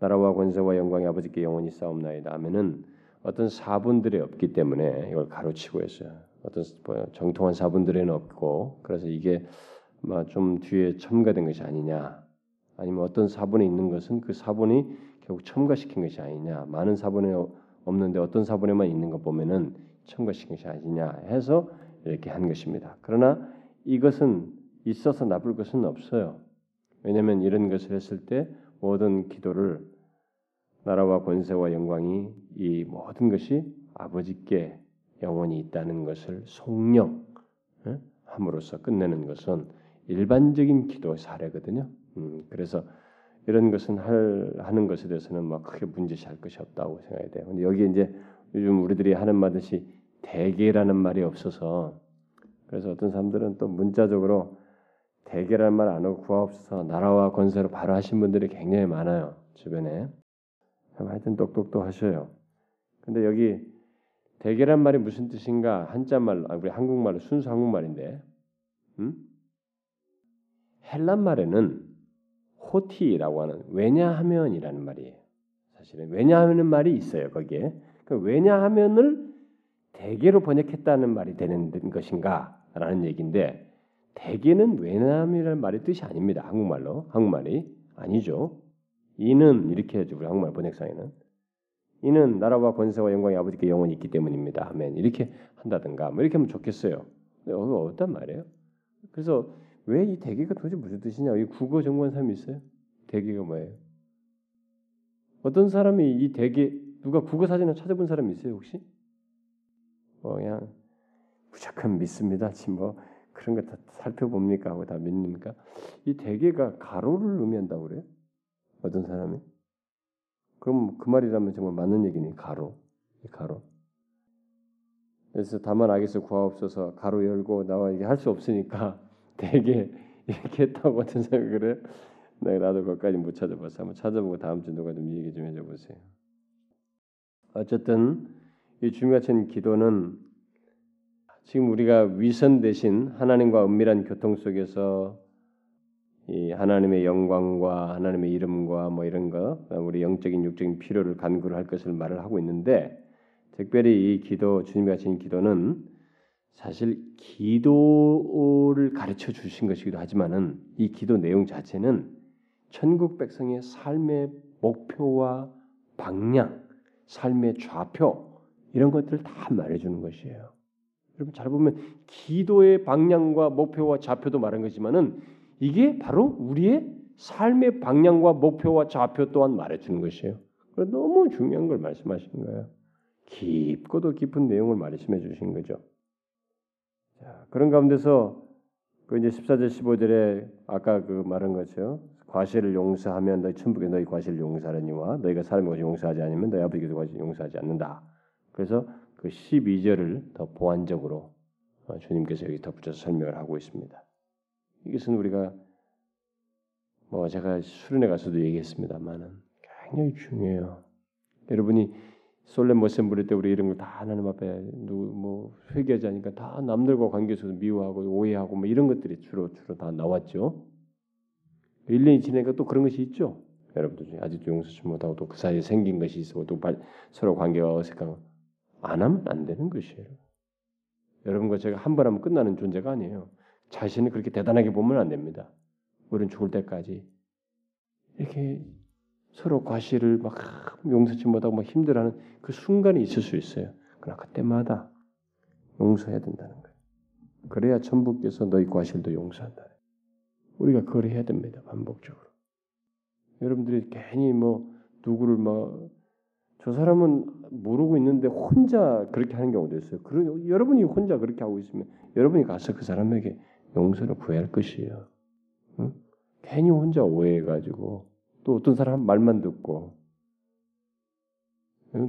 나라와 권세와 영광이 아버지께 영원히 싸움나이다 하면은 어떤 사분들이 없기 때문에 이걸 가로치고 했어요. 어떤 뭐 정통한 사분들에는 없고 그래서 이게 좀 뒤에 첨가된 것이 아니냐 아니면 어떤 사본에 있는 것은 그 사본이 결국 첨가시킨 것이 아니냐 많은 사본에 없는데 어떤 사본에만 있는 것 보면은 첨가시킨 것이 아니냐 해서 이렇게 한 것입니다. 그러나 이것은 있어서 나쁠 것은 없어요. 왜냐하면 이런 것을 했을 때 모든 기도를 나라와 권세와 영광이 이 모든 것이 아버지께 영원히 있다는 것을 속령 함으로써 끝내는 것은 일반적인 기도 사례거든요. 음, 그래서 이런 것은 할, 하는 것에 대해서는 막 크게 문제시할 것이 없다고 생각이 돼요. 근데 여기 이제 요즘 우리들이 하는 말듯이 대개라는 말이 없어서 그래서 어떤 사람들은 또 문자적으로 대개라는 말안 하고 구하옵소서 나라와 권세로 바로 하신 분들이 굉장히 많아요 주변에 하여튼 똑똑똑 하셔요. 근데 여기 대개란 말이 무슨 뜻인가 한자말 아, 우리 한국말로 순수 한국말인데 음? 헬란 말에는 호티라고 하는 왜냐하면이라는 말이에요. 사실은 왜냐하면은 말이 있어요 거기에. 그 왜냐하면을 대개로 번역했다는 말이 되는 것인가라는 얘기인데 대개는 왜냐하면이라는 말의 뜻이 아닙니다. 한국말로 한국말이 아니죠. 이는 이렇게 해죠 우리 한국말 번역상에는 이는 나라와 권세와 영광이 아버지께 영원히 있기 때문입니다. 아멘 이렇게 한다든가 뭐 이렇게 하면 좋겠어요. 근데 어떤 말이에요? 그래서 왜 이 대개가 도대체 무슨 뜻이냐? 이 국어 전공한 사람이 있어요? 대개가 뭐예요? 어떤 사람이 이 대개 누가 국어 사전을 찾아본 사람이 있어요 혹시? 뭐 그냥 무조건 믿습니다. 지금 뭐 그런 거 다 살펴봅니까 하고 다 믿습니까? 이 대개가 가로를 의미한다고 그래요? 어떤 사람이? 그럼 그 말이라면 정말 맞는 얘기니 가로, 가로. 그래서 다만 악에서 구하옵소서 가로 열고 나와 이게 할 수 없으니까 *laughs* 되게 이렇게 했다고 어떤 생각을 해. 네, 나도 거기까지 못 찾아봤어. 한번 찾아보고 다음 주 누가 좀 얘기 좀 해줘 보세요. 어쨌든 이 주님 같은 기도는 지금 우리가 위선 대신 하나님과 은밀한 교통 속에서 이 하나님의 영광과 하나님의 이름과 뭐 이런 거 우리 영적인 육적인 필요를 간구를 할 것을 말을 하고 있는데 특별히 이 기도 주님 같은 기도는 사실 기도를 가르쳐 주신 것이기도 하지만은 이 기도 내용 자체는 천국 백성의 삶의 목표와 방향, 삶의 좌표 이런 것들을 다 말해주는 것이에요. 여러분 잘 보면 기도의 방향과 목표와 좌표도 말한 것이지만은 이게 바로 우리의 삶의 방향과 목표와 좌표 또한 말해주는 것이에요. 너무 중요한 걸 말씀하신 거예요. 깊고도 깊은 내용을 말씀해 주신 거죠. 자, 그런 가운데서 그 이제 14절 15절에 아까 그 말한 것이요. 과실을 용서하면 너희 천국에 너희 과실을 용서하려니와 너희가 사람의 것을 용서하지 않으면 너희 아버지께서 과실 용서하지 않는다. 그래서 그 12절을 더 보완적으로 어, 주님께서 여기 덧붙여서 설명을 하고 있습니다. 이것은 우리가 뭐 제가 수련회 가서도 얘기했습니다만은 굉장히 중요해요. 여러분이 솔렘 머셈 부릴 때 우리 이런 걸 다 하나님 앞에 누구 뭐 회개하지 않으니까 다 남들과 관계에서 미워하고 오해하고 뭐 이런 것들이 주로 주로 다 나왔죠. 1년이 지나니까 또 그런 것이 있죠. 여러분들 중에 아직도 용서치 못하고 또 그 사이에 생긴 것이 있고 또 서로 관계가 어색한 안 하면 안 되는 것이에요. 여러분과 제가 한 번 하면 끝나는 존재가 아니에요. 자신을 그렇게 대단하게 보면 안 됩니다. 우리는 죽을 때까지 이렇게 서로 과실을 막 용서치 못하고 막 힘들어하는 그 순간이 있을 수 있어요. 그러나 그때마다 용서해야 된다는 거예요. 그래야 천부께서 너희 과실도 용서한다. 우리가 그걸 해야 됩니다. 반복적으로. 여러분들이 괜히 뭐 누구를 막 저 사람은 모르고 있는데 혼자 그렇게 하는 경우도 있어요. 그런 여러분이 혼자 그렇게 하고 있으면 여러분이 가서 그 사람에게 용서를 구해야 할 것이에요. 응? 괜히 혼자 오해해가지고 또 어떤 사람 말만 듣고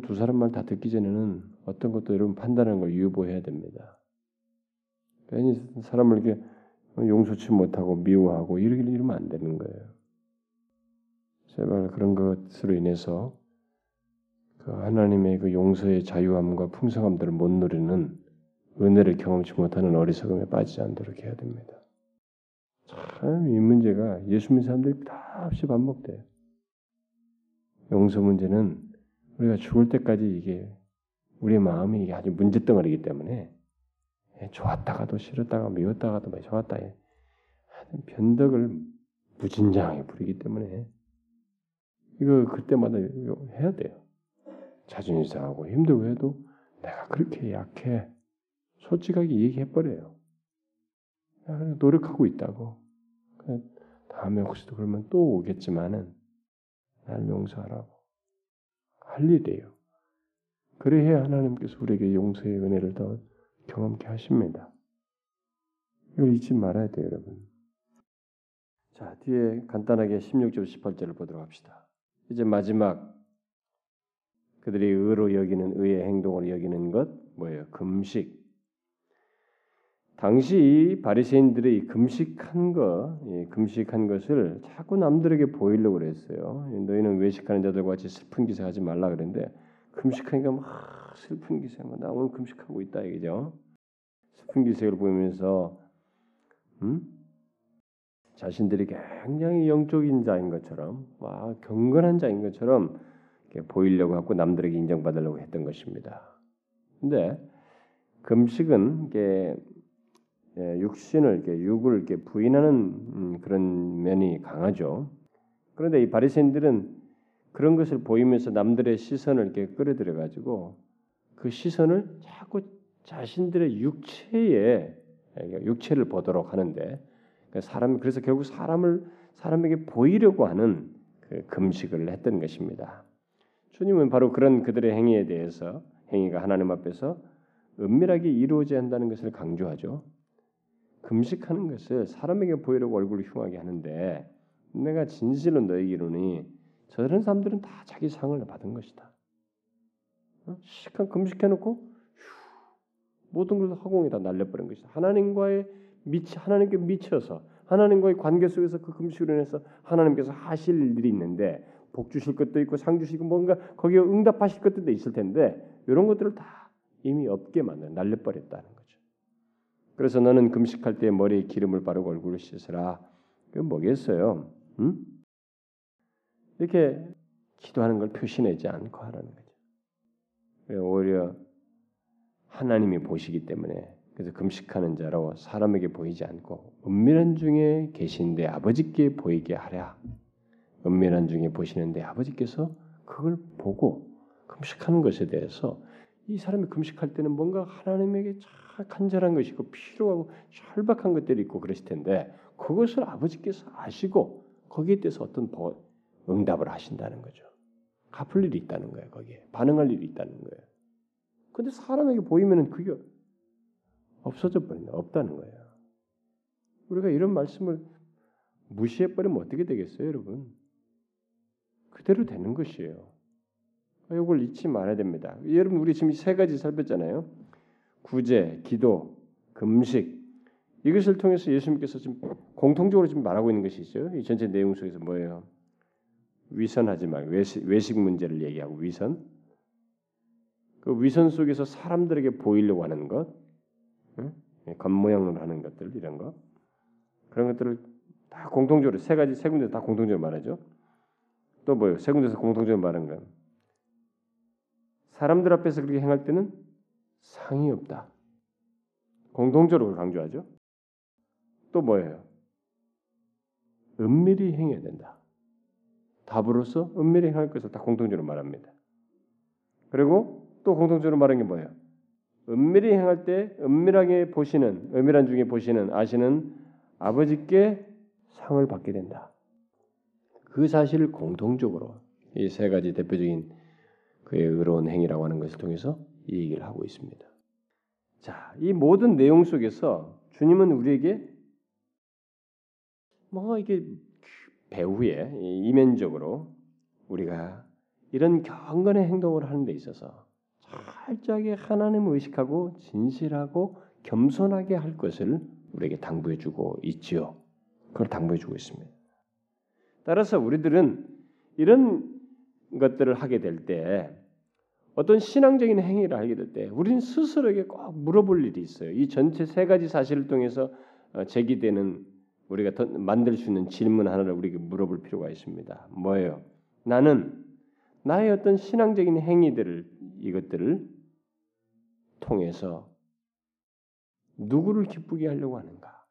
두 사람 말 다 듣기 전에는 어떤 것도 여러분 판단하는 걸 유보해야 됩니다. 괜히 사람을 이렇게 용서치 못하고 미워하고 이러기 이러면 안 되는 거예요. 제발 그런 것으로 인해서 그 하나님의 그 용서의 자유함과 풍성함들을 못 누리는 은혜를 경험치 못하는 어리석음에 빠지지 않도록 해야 됩니다. 참 이 문제가 예수 믿는 사람들이 다 없이 반복돼요. 용서 문제는 우리가 죽을 때까지 이게 우리의 마음이 이게 아주 문제덩어리이기 때문에 예, 좋았다가도 싫었다가 미웠다가도 막 좋았다. 예. 변덕을 무진장하게 부리기 때문에 이거 그때마다 해야 돼요. 자존심 상하고 힘들고 해도 내가 그렇게 약해. 솔직하게 얘기해버려요. 노력하고 있다고. 다음에 혹시도 그러면 또 오겠지만은 날 용서하라고. 할 일이에요. 그래야 하나님께서 우리에게 용서의 은혜를 더 경험케 하십니다. 이걸 잊지 말아야 돼요, 여러분. 자, 뒤에 간단하게 16절, 18절을 보도록 합시다. 이제 마지막 그들이 의로 여기는 의의 행동으로 여기는 것 뭐예요? 금식. 당시 바리새인들이 금식한 거, 금식한 것을 자꾸 남들에게 보이려고 그랬어요. 너희는 외식하는 자들과 같이 슬픈 기사 하지 말라 그랬는데 금식하니까 막 슬픈 기사인 나 오늘 금식하고 있다 이거죠. 슬픈 기색을 보이면서 음? 자신들이 굉장히 영적인 자인 것처럼 와 경건한 자인 것처럼 보이려고 하고 남들에게 인정받으려고 했던 것입니다. 근데 금식은 이게 예, 육신을 이렇게 육을 이렇게 부인하는 음, 그런 면이 강하죠. 그런데 이 바리새인들은 그런 것을 보이면서 남들의 시선을 이렇게 끌어들여 가지고 그 시선을 자꾸 자신들의 육체에 육체를 보도록 하는데 그 사람 그래서 결국 사람을 사람에게 보이려고 하는 그 금식을 했던 것입니다. 주님은 바로 그런 그들의 행위에 대해서 행위가 하나님 앞에서 은밀하게 이루어져야 한다는 것을 강조하죠. 금식하는 것을 사람에게 보이려고 얼굴을 흉하게 하는데 내가 진실로 너에게 이르니 저런 사람들은 다 자기 상을 받은 것이다. 어? 시간 금식해놓고 모든 것을 허공에 다 날려버린 것이다. 하나님과의 미치 하나님께 미쳐서 하나님과의 관계 속에서 그 금식으로 인해서 하나님께서 하실 일이 있는데 복 주실 것도 있고 상 주시고 뭔가 거기에 응답하실 것들도 있을 텐데 이런 것들을 다 이미 없게 만든 날려버렸다는. 그래서 너는 금식할 때 머리에 기름을 바르고 얼굴을 씻으라. 그 뭐겠어요? 응? 이렇게 기도하는 걸 표시내지 않고 하라는 거죠. 오히려 하나님이 보시기 때문에 그래서 금식하는 자로 사람에게 보이지 않고 은밀한 중에 계신데 아버지께 보이게 하랴. 은밀한 중에 보시는데 아버지께서 그걸 보고 금식하는 것에 대해서 이 사람이 금식할 때는 뭔가 하나님에게 참 간절한 것이 있고 필요하고 절박한 것들이 있고 그러실 텐데 그것을 아버지께서 아시고 거기에 대해서 어떤 응답을 하신다는 거죠. 갚을 일이 있다는 거예요. 거기에 반응할 일이 있다는 거예요. 근데 사람에게 보이면은 그게 없어져 버린다. 없다는 거예요. 우리가 이런 말씀을 무시해 버리면 어떻게 되겠어요, 여러분? 그대로 되는 것이에요. 이걸 잊지 말아야 됩니다. 여러분 우리 지금 세 가지 살폈잖아요. 구제, 기도, 금식 이것을 통해서 예수님께서 지금 공통적으로 지금 말하고 있는 것이 있어요. 이 전체 내용 속에서 뭐예요? 위선하지 말고 외식, 외식 문제를 얘기하고 위선. 그 위선 속에서 사람들에게 보이려고 하는 것, 응? 예, 겉모양으로 하는 것들 이런 거 그런 것들을 다 공통적으로 세 가지 세 군데 다 공통적으로 말하죠. 또 뭐요? 세 군데서 공통적으로 말하는 건 사람들 앞에서 그렇게 행할 때는 상이 없다. 공통적으로 강조하죠. 또 뭐예요? 은밀히 행해야 된다. 답으로서 은밀히 행할 것을 다 공통적으로 말합니다. 그리고 또 공통적으로 말하는 게 뭐예요? 은밀히 행할 때 은밀하게 보시는 은밀한 중에 보시는 아시는 아버지께 상을 받게 된다. 그 사실을 공통적으로 이 세 가지 대표적인 그의 의로운 행위라고 하는 것을 통해서 이 얘기를 하고 있습니다. 자, 이 모든 내용 속에서 주님은 우리에게 뭐 이게 배후에 이면적으로 우리가 이런 경건의 행동을 하는 데 있어서 철저하게 하나님을 의식하고 진실하고 겸손하게 할 것을 우리에게 당부해 주고 있지요. 그걸 당부해 주고 있습니다. 따라서 우리들은 이런 것들을 하게 될 때 어떤 신앙적인 행위를 하게 될 때 우리는 스스로에게 꼭 물어볼 일이 있어요. 이 전체 세 가지 사실을 통해서 어, 제기되는 우리가 만들 수 있는 질문 하나를 우리에게 물어볼 필요가 있습니다. 뭐예요? 나는 나의 어떤 신앙적인 행위들을 이것들을 통해서 누구를 기쁘게 하려고 하는가?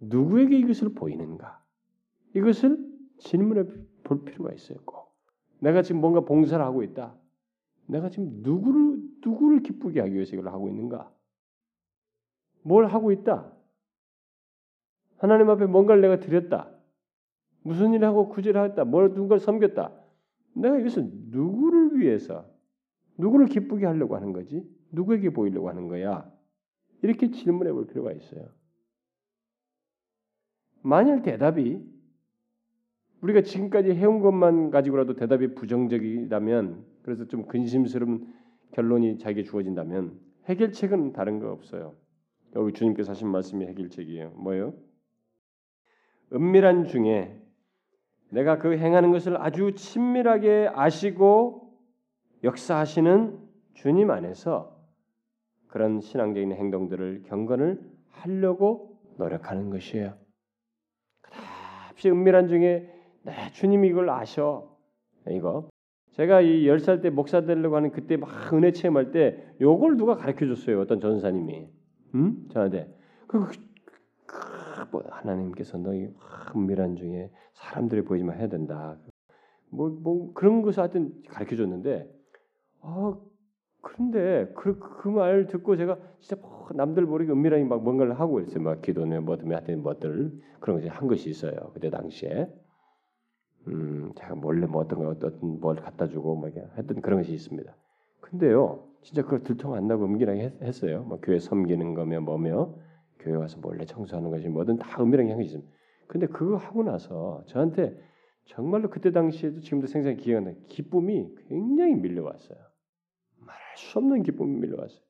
누구에게 이것을 보이는가? 이것을 질문해 볼 필요가 있어요. 꼭. 내가 지금 뭔가 봉사를 하고 있다. 내가 지금 누구를 누구를 기쁘게 하기 위해서 이걸 하고 있는가? 뭘 하고 있다? 하나님 앞에 뭔가를 내가 드렸다. 무슨 일을 하고 구제를 했다. 뭘 누군가를 섬겼다. 내가 이것을 누구를 위해서 누구를 기쁘게 하려고 하는 거지? 누구에게 보이려고 하는 거야? 이렇게 질문해 볼 필요가 있어요. 만일 대답이 우리가 지금까지 해온 것만 가지고라도 대답이 부정적이라면 그래서 좀 근심스러운 결론이 자기에 주어진다면 해결책은 다른 거 없어요. 여기 주님께서 하신 말씀이 해결책이에요. 뭐예요? 은밀한 중에 내가 그 행하는 것을 아주 친밀하게 아시고 역사하시는 주님 안에서 그런 신앙적인 행동들을 경건을 하려고 노력하는 것이에요. 그다지 은밀한 중에 네, 주님이 이걸 아셔. 이거 제가 이 열 살 때 목사 되려고 하는 그때 막 은혜 체험할 때 요걸 누가 가르쳐 줬어요. 어떤 전사님이. 음? 저한테 그, 그, 그뭐 하나님께서 너희 은밀한 중에 사람들이 보이지만 해야 된다. 뭐, 뭐 그런 것을 하여튼 가르쳐 줬는데 아 그런데 그말 듣고 제가 진짜 뭐 남들 모르게 은밀하게 막 뭔가를 하고 있어요. 막 기도는 뭐든 하여튼 뭐들 그런 것이 한 것이 있어요. 그때 당시에 음 제가 몰래 뭐 어떤 거 어떤 뭘 갖다 주고 뭐 했던 그런 것이 있습니다. 근데요 진짜 그걸 들통 안 나고 은밀하게 했, 어요뭐 교회 섬기는 거며 뭐며 교회 와서 몰래 청소하는 것이 뭐든 다 은밀하게 한 것이 있습니다. 근데 그거 하고 나서 저한테 정말로 그때 당시에도 지금도 생생히 기억나 기쁨이 굉장히 밀려왔어요. 수 없는 기쁨이 밀려왔어요.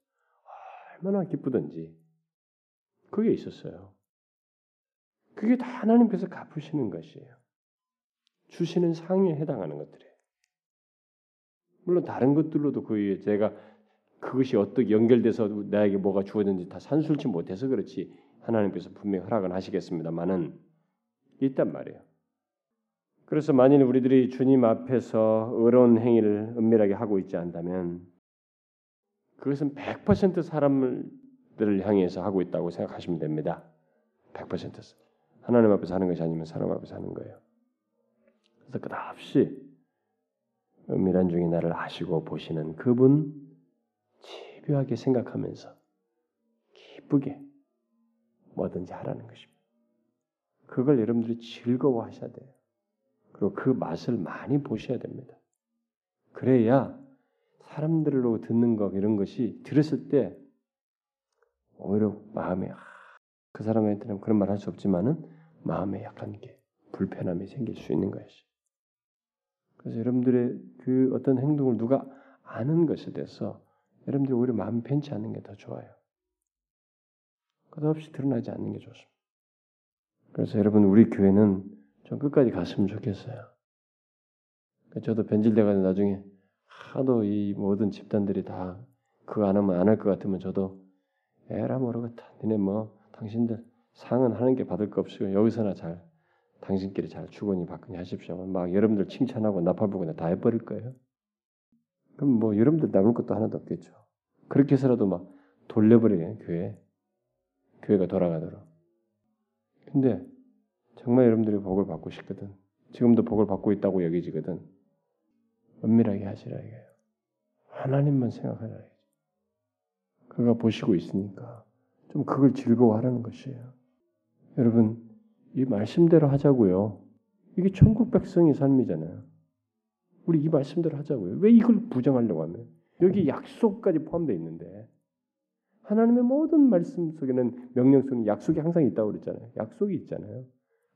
얼마나 기쁘든지 그게 있었어요. 그게 다 하나님께서 갚으시는 것이에요. 주시는 상에 해당하는 것들이에요. 물론 다른 것들로도 그 제가 그것이 어떻게 연결돼서 나에게 뭐가 주어졌는지 다 산술치 못해서 그렇지 하나님께서 분명히 허락은 하시겠습니다만은 있단 말이에요. 그래서 만일 우리들이 주님 앞에서 의로운 행위를 은밀하게 하고 있지 않다면 그것은 100% 사람들을 향해서 하고 있다고 생각하시면 됩니다. 100% 하나님 앞에서 하는 것이 아니면 사람 앞에서 하는 거예요. 앞에서 끝없이 은밀한 중에 나를 아시고 보시는 그분 집요하게 생각하면서 기쁘게 뭐든지 하라는 것입니다. 그걸 여러분들이 즐거워하셔야 돼요. 그리고 그 맛을 많이 보셔야 됩니다. 그래야 사람들로 듣는 것 이런 것이 들었을 때 오히려 마음에 아, 그 사람한테는 그런 말 할 수 없지만은 마음에 약간 게 불편함이 생길 수 있는 것이. 그래서 여러분들의 그 어떤 행동을 누가 아는 것에 대해서 여러분들이 오히려 마음이 편치 않는 게 더 좋아요. 끝없이 드러나지 않는 게 좋습니다. 그래서 여러분 우리 교회는 좀 끝까지 갔으면 좋겠어요. 그러니까 저도 변질돼가지고 나중에 하도 이 모든 집단들이 다 그거 안 하면 안 할 것 같으면 저도 에라 모르겠다. 니네 뭐 당신들 상은 하는 게 받을 거 없이고 여기서나 잘 당신끼리 잘 주거니 받거니 하십시오. 막 여러분들 칭찬하고 나팔부고 다 해버릴 거예요. 그럼 뭐 여러분들 남을 것도 하나도 없겠죠. 그렇게 해서라도 막 돌려버리게 교회 교회가 돌아가도록. 근데 정말 여러분들이 복을 받고 싶거든. 지금도 복을 받고 있다고 여기지거든. 은밀하게 하시라 이거예요. 하나님만 생각하라. 그가 보시고 있으니까 좀 그걸 즐거워하라는 것이에요. 여러분 이 말씀대로 하자고요. 이게 천국 백성의 삶이잖아요. 우리 이 말씀대로 하자고요. 왜 이걸 부정하려고 하면 여기 약속까지 포함되어 있는데 하나님의 모든 말씀 속에는 명령 속에 약속이 항상 있다고 그랬잖아요. 약속이 있잖아요.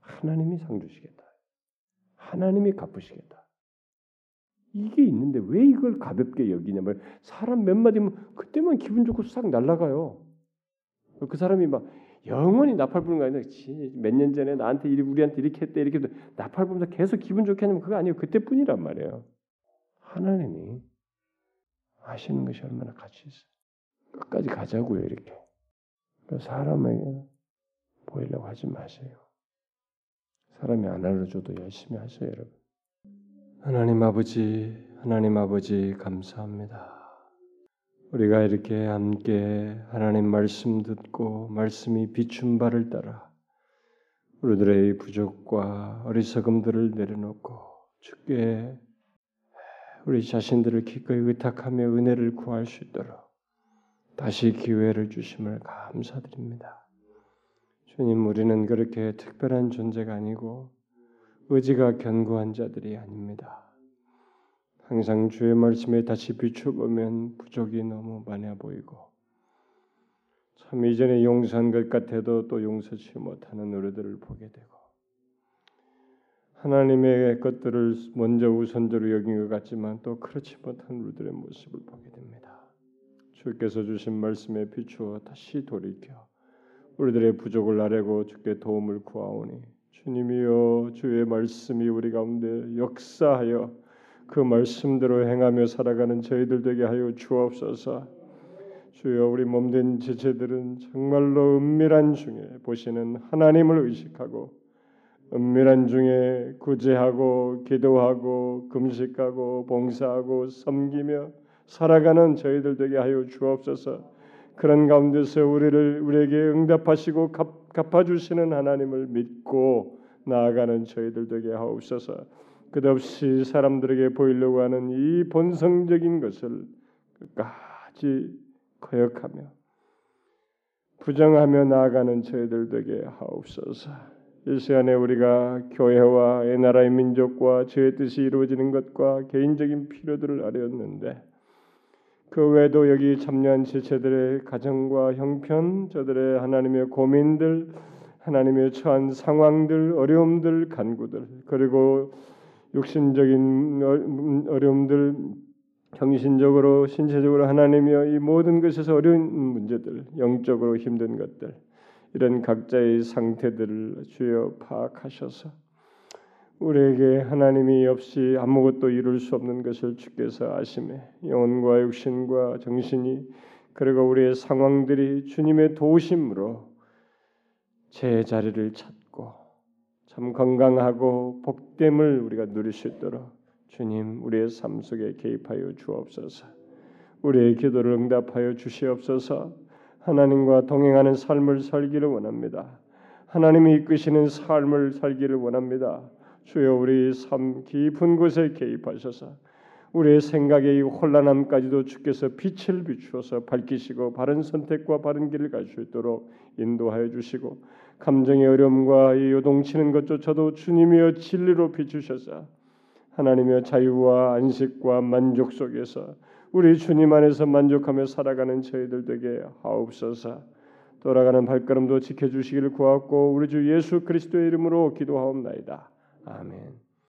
하나님이 상 주시겠다. 하나님이 갚으시겠다. 이게 있는데 왜 이걸 가볍게 여기냐면 사람 몇 마디면 그때만 기분 좋고 싹 날아가요. 그 사람이 막 영원히 나팔 부는 거 아니라 몇년 전에 나한테 우리한테 이렇게 했대 이렇게 나팔 부면서 계속 기분 좋게 하냐면 그거 아니에요. 그때뿐이란 말이에요. 하나님이 하시는 것이 얼마나 가치 있어요. 끝까지 가자고요 이렇게. 사람에게 보이려고 하지 마세요. 사람이 안 알려줘도 열심히 하세요 여러분. 하나님 아버지, 하나님 아버지 감사합니다. 우리가 이렇게 함께 하나님 말씀 듣고 말씀이 비춘 바를 따라 우리들의 부족과 어리석음들을 내려놓고 주께 우리 자신들을 기꺼이 의탁하며 은혜를 구할 수 있도록 다시 기회를 주심을 감사드립니다. 주님, 우리는 그렇게 특별한 존재가 아니고 의지가 견고한 자들이 아닙니다. 항상 주의 말씀에 다시 비춰보면 부족이 너무 많아 보이고 참 이전에 용서한 것 같아도 또 용서치 못하는 우리들을 보게 되고 하나님의 것들을 먼저 우선적으로 여긴 것 같지만 또 그렇지 못한 우리들의 모습을 보게 됩니다. 주께서 주신 말씀에 비추어 다시 돌이켜 우리들의 부족을 아뢰고 주께 도움을 구하오니 주님이여 주의 말씀이 우리 가운데 역사하여 그 말씀대로 행하며 살아가는 저희들 되게 하여 주옵소서. 주여 우리 몸된 지체들은 정말로 은밀한 중에 보시는 하나님을 의식하고 은밀한 중에 구제하고 기도하고 금식하고 봉사하고 섬기며 살아가는 저희들 되게 하여 주옵소서. 그런 가운데서 우리를 우리에게 응답하시고 갚아 주시는 하나님을 믿고 나아가는 저희들 되게 하옵소서. 끝없이 사람들에게 보이려고 하는 이 본성적인 것을 끝까지 거역하며 부정하며 나아가는 저희들 되게 하옵소서. 이 시간에 우리가 교회와 이 나라의 민족과 저의 뜻이 이루어지는 것과 개인적인 필요들을 아뢰었는데 그 외에도 여기 참여한 지체들의 가정과 형편, 저들의 하나님의 고민들, 하나님의 처한 상황들, 어려움들, 간구들, 그리고 육신적인 어, 어려움들, 정신적으로, 신체적으로 하나님이여 이 모든 것에서 어려운 문제들, 영적으로 힘든 것들, 이런 각자의 상태들을 주여 파악하셔서 우리에게 하나님이 없이 아무것도 이룰 수 없는 것을 주께서 아심에 영혼과 육신과 정신이 그리고 우리의 상황들이 주님의 도우심으로 제 자리를 찾고 참 건강하고 복됨을 우리가 누릴 수 있도록 주님 우리의 삶 속에 개입하여 주옵소서. 우리의 기도를 응답하여 주시옵소서. 하나님과 동행하는 삶을 살기를 원합니다. 하나님이 이끄시는 삶을 살기를 원합니다. 주여 우리 삶 깊은 곳에 개입하셔서 우리의 생각의 이 혼란함까지도 주께서 빛을 비추어서 밝히시고 바른 선택과 바른 길을 갈 수 있도록 인도하여 주시고 감정의 어려움과 이 요동치는 것조차도 주님이여 진리로 비추셔서 하나님의 자유와 안식과 만족 속에서 우리 주님 안에서 만족하며 살아가는 저희들 되게 하옵소서. 돌아가는 발걸음도 지켜주시기를 구하고 우리 주 예수 그리스도의 이름으로 기도하옵나이다. 아멘.